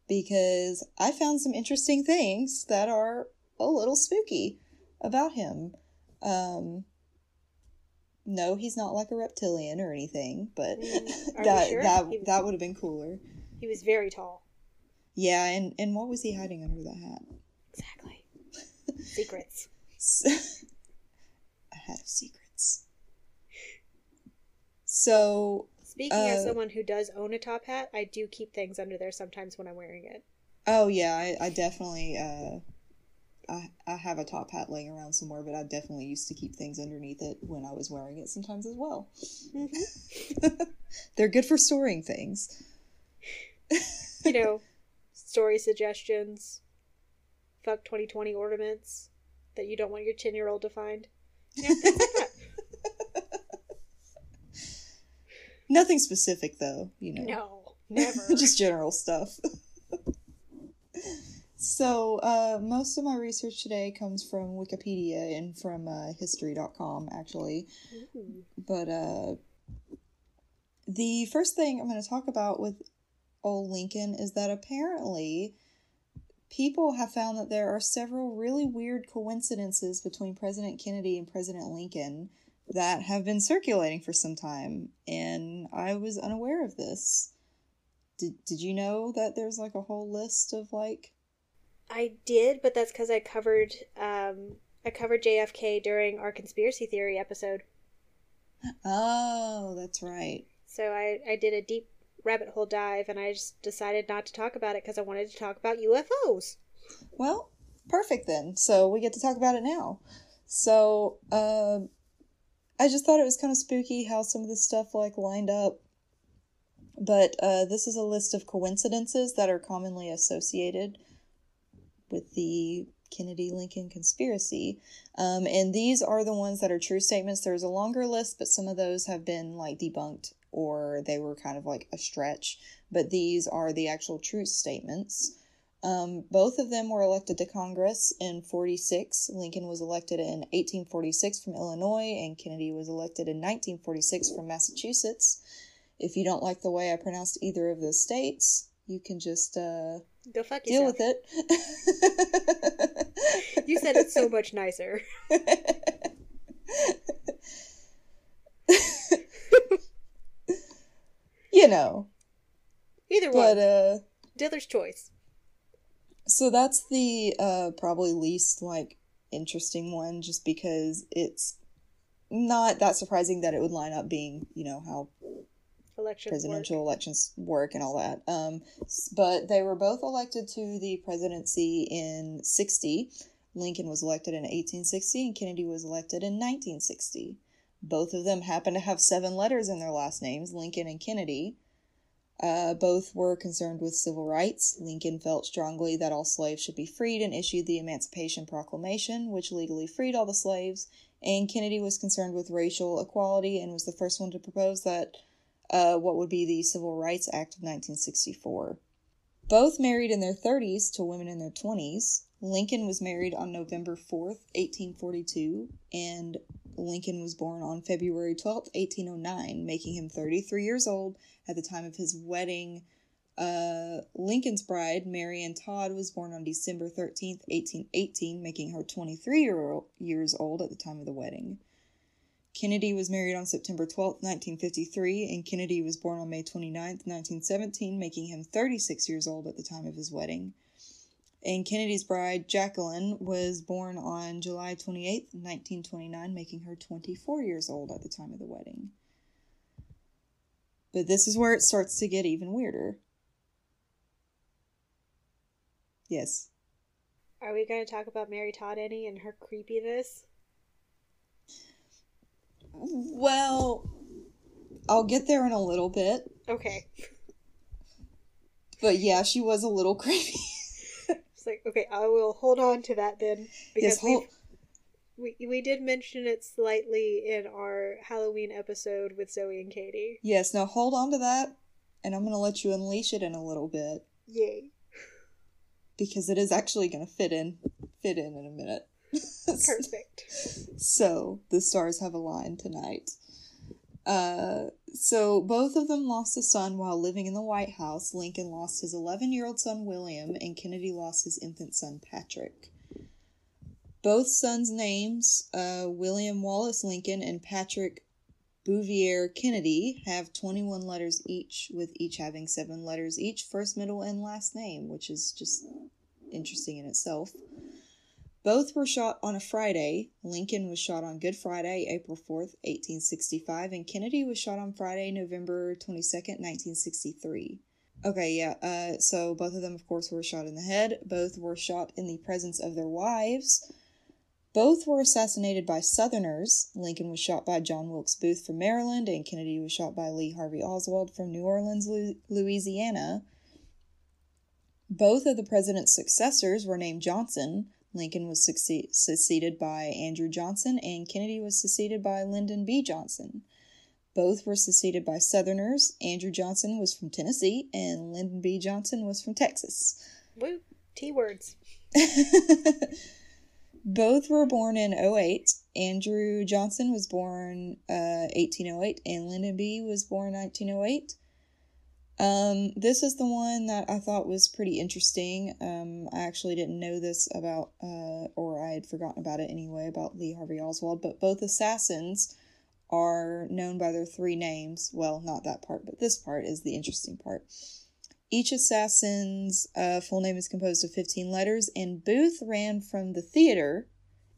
because I found some interesting things that are a little spooky about him. Um, no, he's not like a reptilian or anything, but
Mm,
that
sure?
that
He-
that would have been cooler.
He was very tall.
Yeah, and and what was he hiding under that hat?
Exactly. Secrets.
a hat of secrets. So,
Speaking as
Uh,
someone who does own a top hat, I do keep things under there sometimes when I'm wearing it.
oh yeah, I, I definitely, uh, I, I have a top hat laying around somewhere, but I definitely used to keep things underneath it when I was wearing it sometimes as well. They're good for storing things.
You know, story suggestions, fuck 2020 ornaments that you don't want your 10 year old to find. Yeah, things like that.
Nothing specific though, you know.
No, never.
just general stuff. so, uh, most of my research today comes from Wikipedia and from uh, history.com, actually.
Ooh.
But uh, the first thing I'm going to talk about with old Lincoln is that apparently people have found that there are several really weird coincidences between President Kennedy and President Lincoln that have been circulating for some time, and I was unaware of this. Did, did you know that there's like a whole list of like
I did, but that's because I covered um, I covered JFK during our conspiracy theory episode.
oh that's right
So I, I did a deep rabbit hole dive and I just decided not to talk about it because I wanted to talk about UFOs.
Well, perfect then. So we get to talk about it now. So, uh, I just thought it was kind of spooky how some of this stuff like lined up. But uh, this is a list of coincidences that are commonly associated with the Kennedy Lincoln conspiracy. Um, and these are the ones that are true statements. There's a longer list, but some of those have been like debunked or they were kind of like a stretch. But these are the actual true statements. Um, both of them were elected to Congress in 46. Lincoln was elected in 1846 from Illinois, and Kennedy was elected in 1946 from Massachusetts. If you don't like the way I pronounced either of those states, you can just uh,
Go fuck
deal
yourself.
with it.
You said it so much nicer.
you know,
Either
but
one.
uh,
Dealer's choice.
So that's the uh probably least like interesting one just because it's not that surprising that it would line up being, you know, how presidential
work.
elections work and all that. Um but they were both elected to the presidency in 60. Lincoln was elected in 1860 and Kennedy was elected in 1960. Both of them happen to have seven letters in their last names, Lincoln and Kennedy. Uh, both were concerned with civil rights. Lincoln felt strongly that all slaves should be freed and issued the Emancipation Proclamation, which legally freed all the slaves. And Kennedy was concerned with racial equality and was the first one to propose that uh, what would be the Civil Rights Act of 1964. Both married in their 30s to women in their 20s. Lincoln was married on November 4th, 1842, and Lincoln was born on February 12th, 1809, making him 33 years old at the time of his wedding. Uh, Lincoln's bride, Marion Todd, was born on December 13th, 1818, making her 23 year years old at the time of the wedding. Kennedy was married on September 12, 1953, and Kennedy was born on May 29, 1917, making him 36 years old at the time of his wedding. And Kennedy's bride, Jacqueline, was born on July 28, 1929, making her 24 years old at the time of the wedding. But this is where it starts to get even weirder. Yes.
Are we going to talk about Mary Todd Any and her creepiness?
Well, I'll get there in a little bit.
Okay.
But yeah, she was a little creepy.
It's like, okay, I will hold on to that then. Because
yes, hold-
we we did mention it slightly in our Halloween episode with Zoe and Katie.
yes, now hold on to that, and I'm going to let you unleash it in a little bit
Yay.
because it is actually going to fit in fit in in a minute.
Perfect.
So the stars have aligned tonight. Uh, so both of them lost a son while living in the White House. Lincoln lost his 11 year old son William, and Kennedy lost his infant son Patrick. Both sons' names, uh, William Wallace Lincoln and Patrick Bouvier Kennedy, have 21 letters each, with each having seven letters each, first, middle, and last name, which is just interesting in itself. Both were shot on a Friday. Lincoln was shot on Good Friday, April 4th, 1865, and Kennedy was shot on Friday, November 22nd, 1963. Okay, yeah, uh, so both of them, of course, were shot in the head. Both were shot in the presence of their wives. Both were assassinated by Southerners. Lincoln was shot by John Wilkes Booth from Maryland, and Kennedy was shot by Lee Harvey Oswald from New Orleans, Louisiana. Both of the president's successors were named Johnson. Lincoln was succeed- succeeded by Andrew Johnson, and Kennedy was succeeded by Lyndon B. Johnson. Both were succeeded by Southerners. Andrew Johnson was from Tennessee, and Lyndon B. Johnson was from Texas.
Woo. T words.
Both were born in 08. Andrew Johnson was born uh, 1808, and Lyndon B. was born 1908. Um, this is the one that I thought was pretty interesting. Um, I actually didn't know this about, uh, or I had forgotten about it anyway, about Lee Harvey Oswald, but both assassins are known by their three names. Well, not that part, but this part is the interesting part. Each assassin's uh, full name is composed of 15 letters, and Booth ran from the theater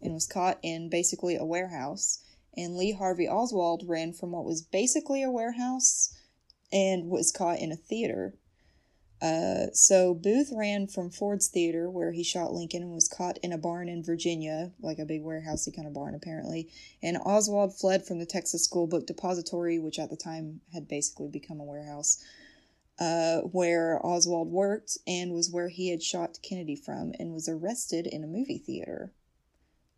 and was caught in basically a warehouse. And Lee Harvey Oswald ran from what was basically a warehouse and was caught in a theater. Uh, so Booth ran from Ford's Theater, where he shot Lincoln, and was caught in a barn in Virginia, like a big warehousey kind of barn, apparently. And Oswald fled from the Texas School Book Depository, which at the time had basically become a warehouse, uh, where Oswald worked and was where he had shot Kennedy from, and was arrested in a movie theater,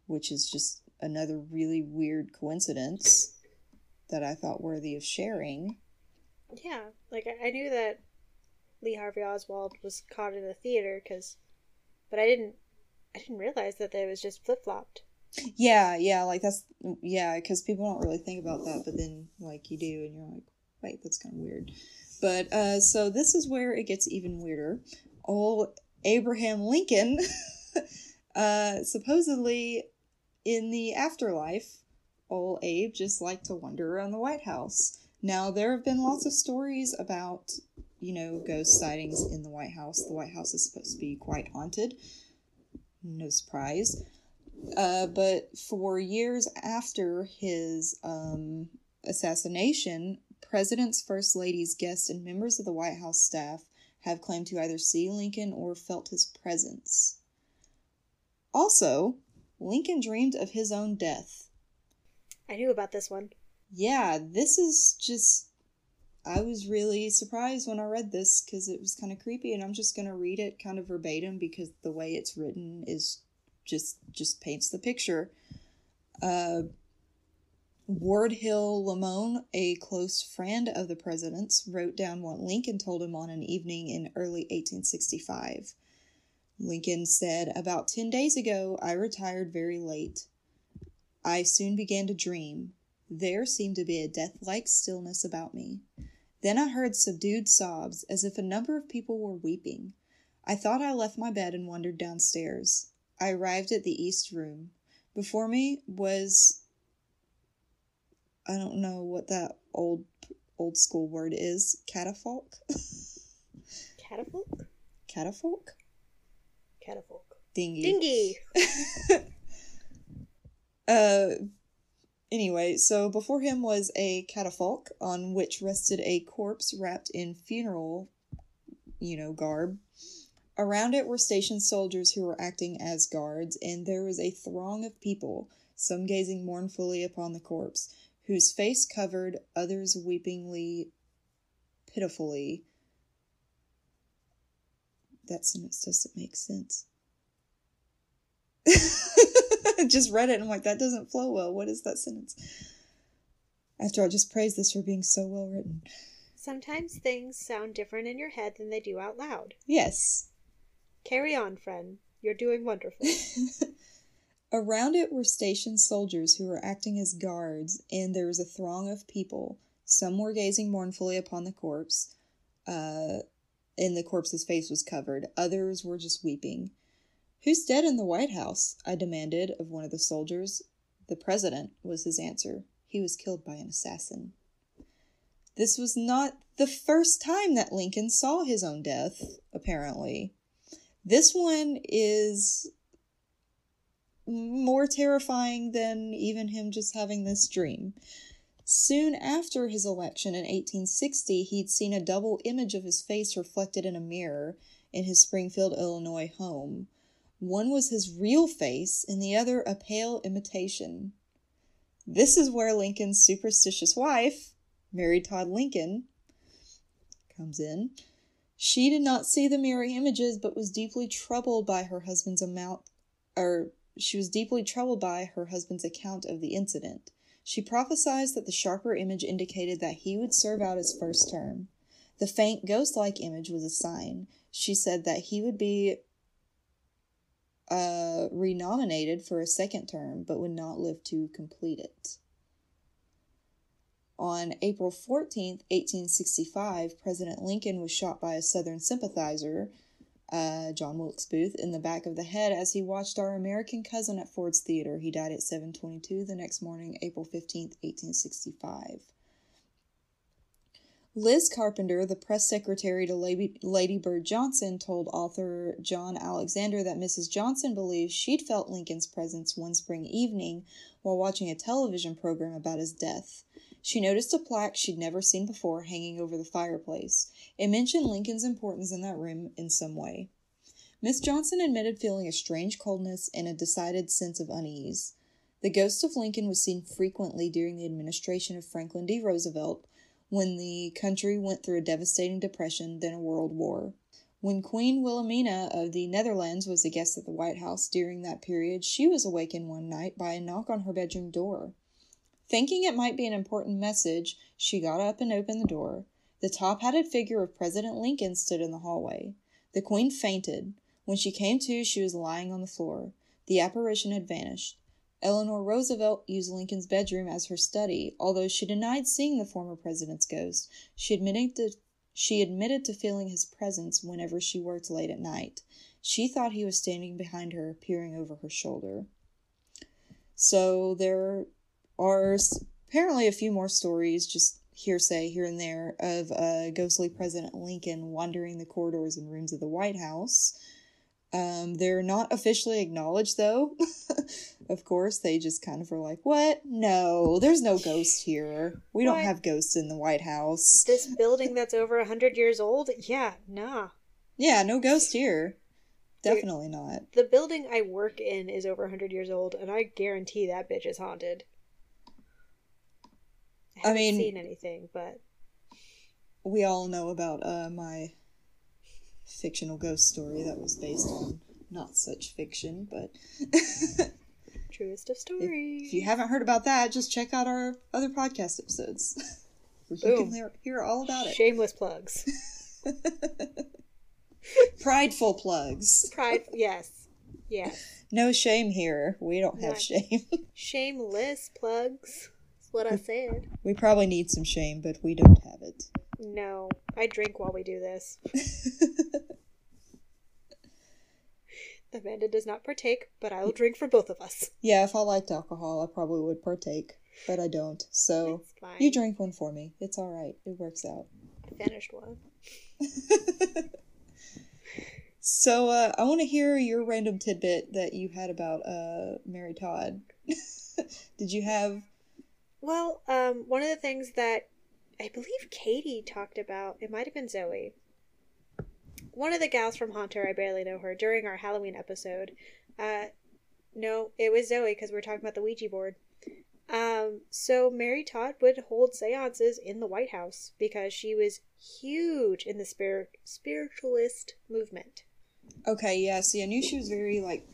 which is just another really weird coincidence that I thought worthy of sharing.
Yeah, like I, knew that Lee Harvey Oswald was caught in a theater because, but I didn't, I didn't realize that it was just flip flopped.
Yeah, yeah, like that's yeah, because people don't really think about that, but then like you do, and you're like, wait, that's kind of weird. But uh, so this is where it gets even weirder. Old Abraham Lincoln, uh, supposedly in the afterlife, old Abe just liked to wander around the White House. Now there have been lots of stories about you know ghost sightings in the White House. The White House is supposed to be quite haunted. No surprise. Uh, but for years after his um, assassination, presidents, first ladies, guests, and members of the White House staff have claimed to either see Lincoln or felt his presence. Also, Lincoln dreamed of his own death.
I knew about this one.
Yeah, this is just. I was really surprised when I read this because it was kind of creepy, and I'm just going to read it kind of verbatim because the way it's written is just just paints the picture. Uh, Ward Hill Lamon, a close friend of the president's, wrote down what Lincoln told him on an evening in early 1865. Lincoln said, About 10 days ago, I retired very late. I soon began to dream. There seemed to be a death like stillness about me. Then I heard subdued sobs, as if a number of people were weeping. I thought I left my bed and wandered downstairs. I arrived at the east room. Before me was I don't know what that old old school word is. Catafalque?
Catafalque?
Catafalque?
Catafalque.
Dingy.
Dingy.
uh anyway, so before him was a catafalque on which rested a corpse wrapped in funeral, you know, garb. Around it were stationed soldiers who were acting as guards, and there was a throng of people, some gazing mournfully upon the corpse, whose face covered, others weepingly, pitifully. That sentence doesn't make sense. Just read it and I'm like, that doesn't flow well. What is that sentence? After I just praise this for being so well written.
Sometimes things sound different in your head than they do out loud.
Yes.
Carry on, friend. You're doing wonderful.
Around it were stationed soldiers who were acting as guards, and there was a throng of people. Some were gazing mournfully upon the corpse, uh, and the corpse's face was covered. Others were just weeping. Who's dead in the White House? I demanded of one of the soldiers. The president, was his answer. He was killed by an assassin. This was not the first time that Lincoln saw his own death, apparently. This one is more terrifying than even him just having this dream. Soon after his election in 1860, he'd seen a double image of his face reflected in a mirror in his Springfield, Illinois home. One was his real face, and the other a pale imitation. This is where Lincoln's superstitious wife, Mary Todd Lincoln, comes in. She did not see the mirror images, but was deeply troubled by her husband's amount, or she was deeply troubled by her husband's account of the incident. She prophesied that the sharper image indicated that he would serve out his first term. The faint ghost like image was a sign. She said that he would be uh, renominated for a second term but would not live to complete it. On April 14, 1865, President Lincoln was shot by a Southern sympathizer, uh, John Wilkes Booth, in the back of the head as he watched our American cousin at Ford's Theater. He died at 722 the next morning, April 15, 1865. Liz Carpenter, the press secretary to Lady, Bird Johnson, told author John Alexander that Mrs. Johnson believes she'd felt Lincoln's presence one spring evening while watching a television program about his death. She noticed a plaque she'd never seen before hanging over the fireplace. It mentioned Lincoln's importance in that room in some way. Miss Johnson admitted feeling a strange coldness and a decided sense of unease. The ghost of Lincoln was seen frequently during the administration of Franklin D. Roosevelt when the country went through a devastating depression, then a world war. When Queen Wilhelmina of the Netherlands was a guest at the White House during that period, she was awakened one night by a knock on her bedroom door. Thinking it might be an important message, she got up and opened the door. The top hatted figure of President Lincoln stood in the hallway. The Queen fainted. When she came to, she was lying on the floor. The apparition had vanished. Eleanor Roosevelt used Lincoln's bedroom as her study. Although she denied seeing the former president's ghost, she admitted to, she admitted to feeling his presence whenever she worked late at night. She thought he was standing behind her, peering over her shoulder. So there are apparently a few more stories, just hearsay here and there, of uh, ghostly President Lincoln wandering the corridors and rooms of the White House. Um, they're not officially acknowledged, though. of course, they just kind of are like, "What? No, there's no ghost here. We don't have ghosts in the White House.
this building that's over a hundred years old? Yeah, nah.
Yeah, no ghost here. Definitely not."
The building I work in is over a hundred years old, and I guarantee that bitch is haunted.
I
haven't
mean-
seen anything, but
We all know about uh, my fictional ghost story that was based on not such fiction, but
truest of stories.
if you haven't heard about that, just check out our other podcast episodes. you can
Boom.
hear, hear all about it.
Shameless plugs.
Prideful plugs.
Pride, yes. Yes.
No shame here. We don't have
None.
shame.
Shameless plugs. That's what I said.
we probably need some shame, but we don't have it.
No, I drink while we do this. Amanda does not partake, but I will drink for both of us.
yeah, if I liked alcohol, I probably would partake, but I don't. So you drink one for me. It's all right. It works out.
I finished one.
So uh, I want to hear your random tidbit that you had about uh, Mary Todd. Did you have?
Well, um, one of the things that I believe Katie talked about, it might have been Zoe. One of the gals from Haunter, I barely know her, during our Halloween episode. Uh, no, it was Zoe because we were talking about the Ouija board. Um, so Mary Todd would hold seances in the White House because she was huge in the spirit spiritualist movement.
Okay, yeah. See, I knew she was very like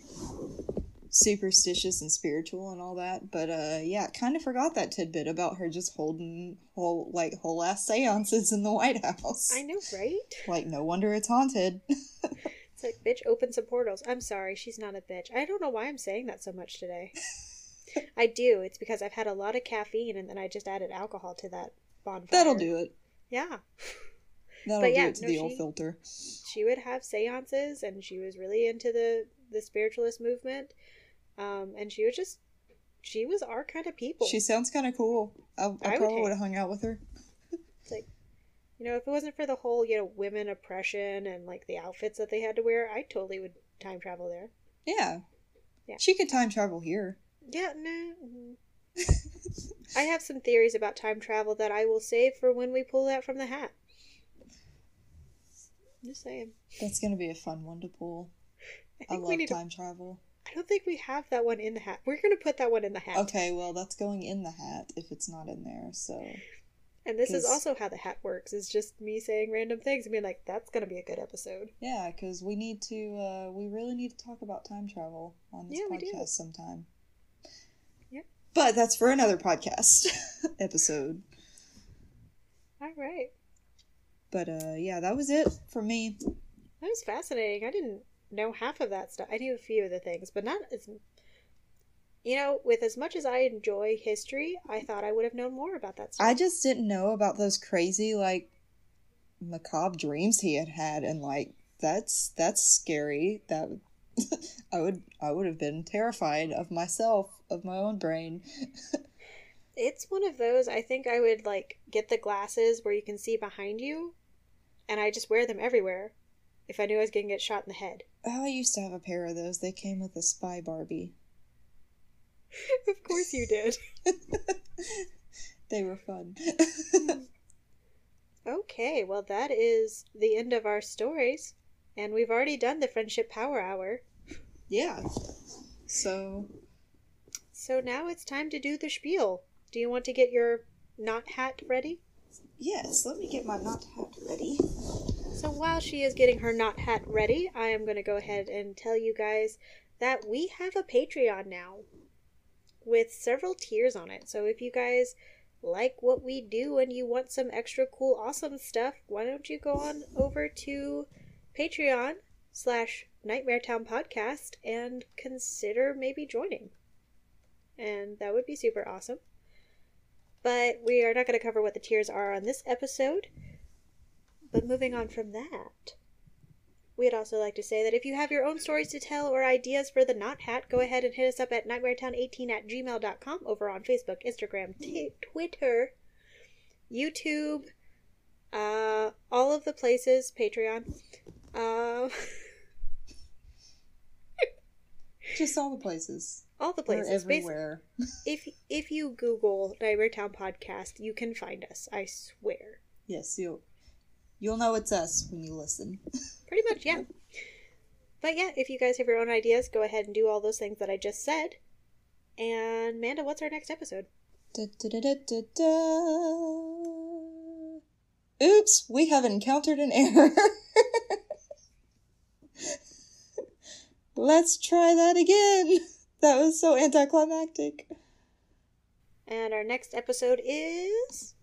superstitious and spiritual and all that, but uh, yeah, kind of forgot that tidbit about her just holding whole like whole ass seances in the White House.
I know, right?
Like, no wonder it's haunted.
It's like, bitch, open some portals. I'm sorry, she's not a bitch. I don't know why I'm saying that so much today. I do. It's because I've had a lot of caffeine and then I just added alcohol to that bonfire.
That'll do it.
Yeah.
That'll
But
do
yeah,
it to
no,
the old
she-
filter.
She would have seances and she was really into the, the spiritualist movement. Um, and she was just, she was our kind of people.
She sounds kind of cool. I, I,
I
probably would have hung out with her.
It's like, you know, if it wasn't for the whole, you know, women oppression and like the outfits that they had to wear, I totally would time travel there.
Yeah.
Yeah.
She could time travel here.
Yeah, no. mhm. I have some theories about time travel that I will save for when we pull that from the hat. Just saying.
That's gonna be a fun one to pull.
I
I love time travel.
To. I don't think we have that one in the hat. We're gonna put that one in the hat.
Okay, well that's going in the hat if it's not in there. So
And this is also how the hat works. It's just me saying random things and being like, "That's gonna be a good episode."
yeah, because we need to. uh We really need to talk about time travel on this
Yeah,
podcast sometime.
Yep.
But that's for another podcast episode.
All right,
But uh yeah, that was it for me.
that was fascinating. I didn't know half of that stuff. I knew a few of the things, but not as. You know, with as much as I enjoy history, I thought I would have known more about that stuff.
I just didn't know about those crazy like macabre dreams he had had and like that's that's scary. That I would I would have been terrified of myself, of my own brain.
It's one of those. I think I would like get the glasses where you can see behind you, and I just wear them everywhere. If I knew I was going to get shot in the head.
Oh, I used to have a pair of those. They came with a spy Barbie.
of course you did.
they were fun.
Okay, well that is the end of our stories, and we've already done the friendship power hour.
yeah. So
So now it's time to do the spiel. Do you want to get your knot hat ready?
yes, let me get my knot hat ready.
So while she is getting her knot hat ready, I am going to go ahead and tell you guys that we have a Patreon now with several tiers on it. So if you guys like what we do and you want some extra cool, awesome stuff, why don't you go on over to Patreon slash Nightmare Town Podcast and consider maybe joining. And that would be super awesome. But we are not going to cover what the tiers are on this episode. But moving on from that, we'd also like to say that if you have your own stories to tell or ideas for the Knot Hat, go ahead and hit us up at nightmaretown18 at gmail.com over on Facebook, Instagram, t- Twitter, YouTube, uh, all of the places, Patreon. Uh,
Just all the places.
all the
We're
places.
Everywhere.
if if you Google Nightmare Town Podcast, you can find us. I swear.
Yes, you'll you'll know it's us when you listen.
Pretty much, yeah. But yeah, if you guys have your own ideas, go ahead and do all those things that I just said. And Manda, what's our next episode?
Da, da, da. Oops, we have encountered an error. Let's try that again. That was so anticlimactic.
And our next episode is.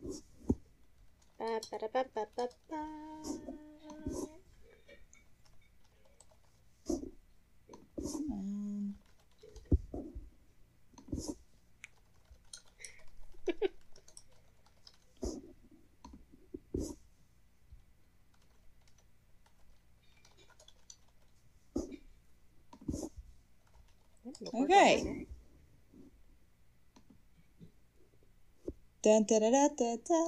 Okay. Dun, da, da, da, da, da.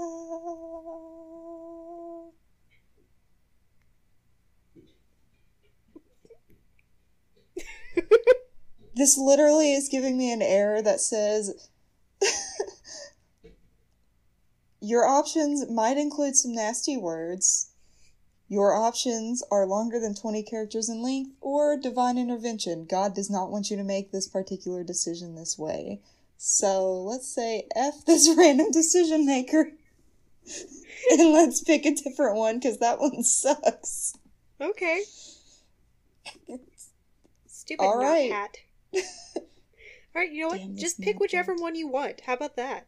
This literally is giving me an error that says your options might include some nasty words. Your options are longer than 20 characters in length or divine intervention. God does not want you to make this particular decision this way. So let's say F this random decision maker. and let's pick a different one because that one sucks.
Okay. Stupid
All
nut hat. All right, you know what?
Damn this
Just pick whichever one you want. How about that?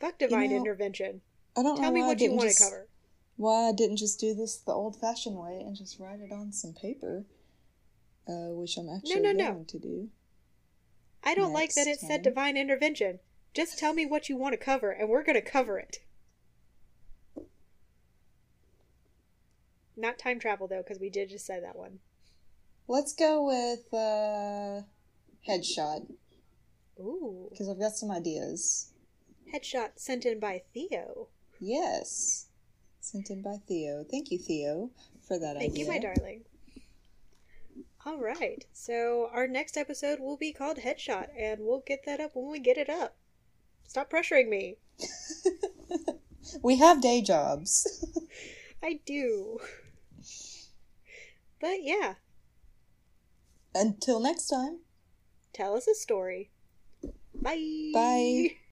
Fuck divine
know,
intervention.
I don't
Tell
know
me
why I
what you
didn't
want
just,
to cover.
Why I didn't just do this the old fashioned way and just write it on some paper. Uh, which I'm actually
no, no.
going to do.
I don't like that it
next
said divine intervention. Just tell me what you want to cover, and we're going to cover it. Not time travel, though, because we did just say that one.
Let's go with uh, headshot
Ooh.
because I've got some ideas.
Headshot sent in by Theo.
Yes, sent in by Theo. Thank you, Theo, for that
Thank
idea.
Thank you, my darling. All right. So our next episode will be called Headshot, and we'll get that up when we get it up. Stop pressuring me.
we have day jobs.
I do. But yeah,
Until next time.
tell us a story. Bye.
Bye.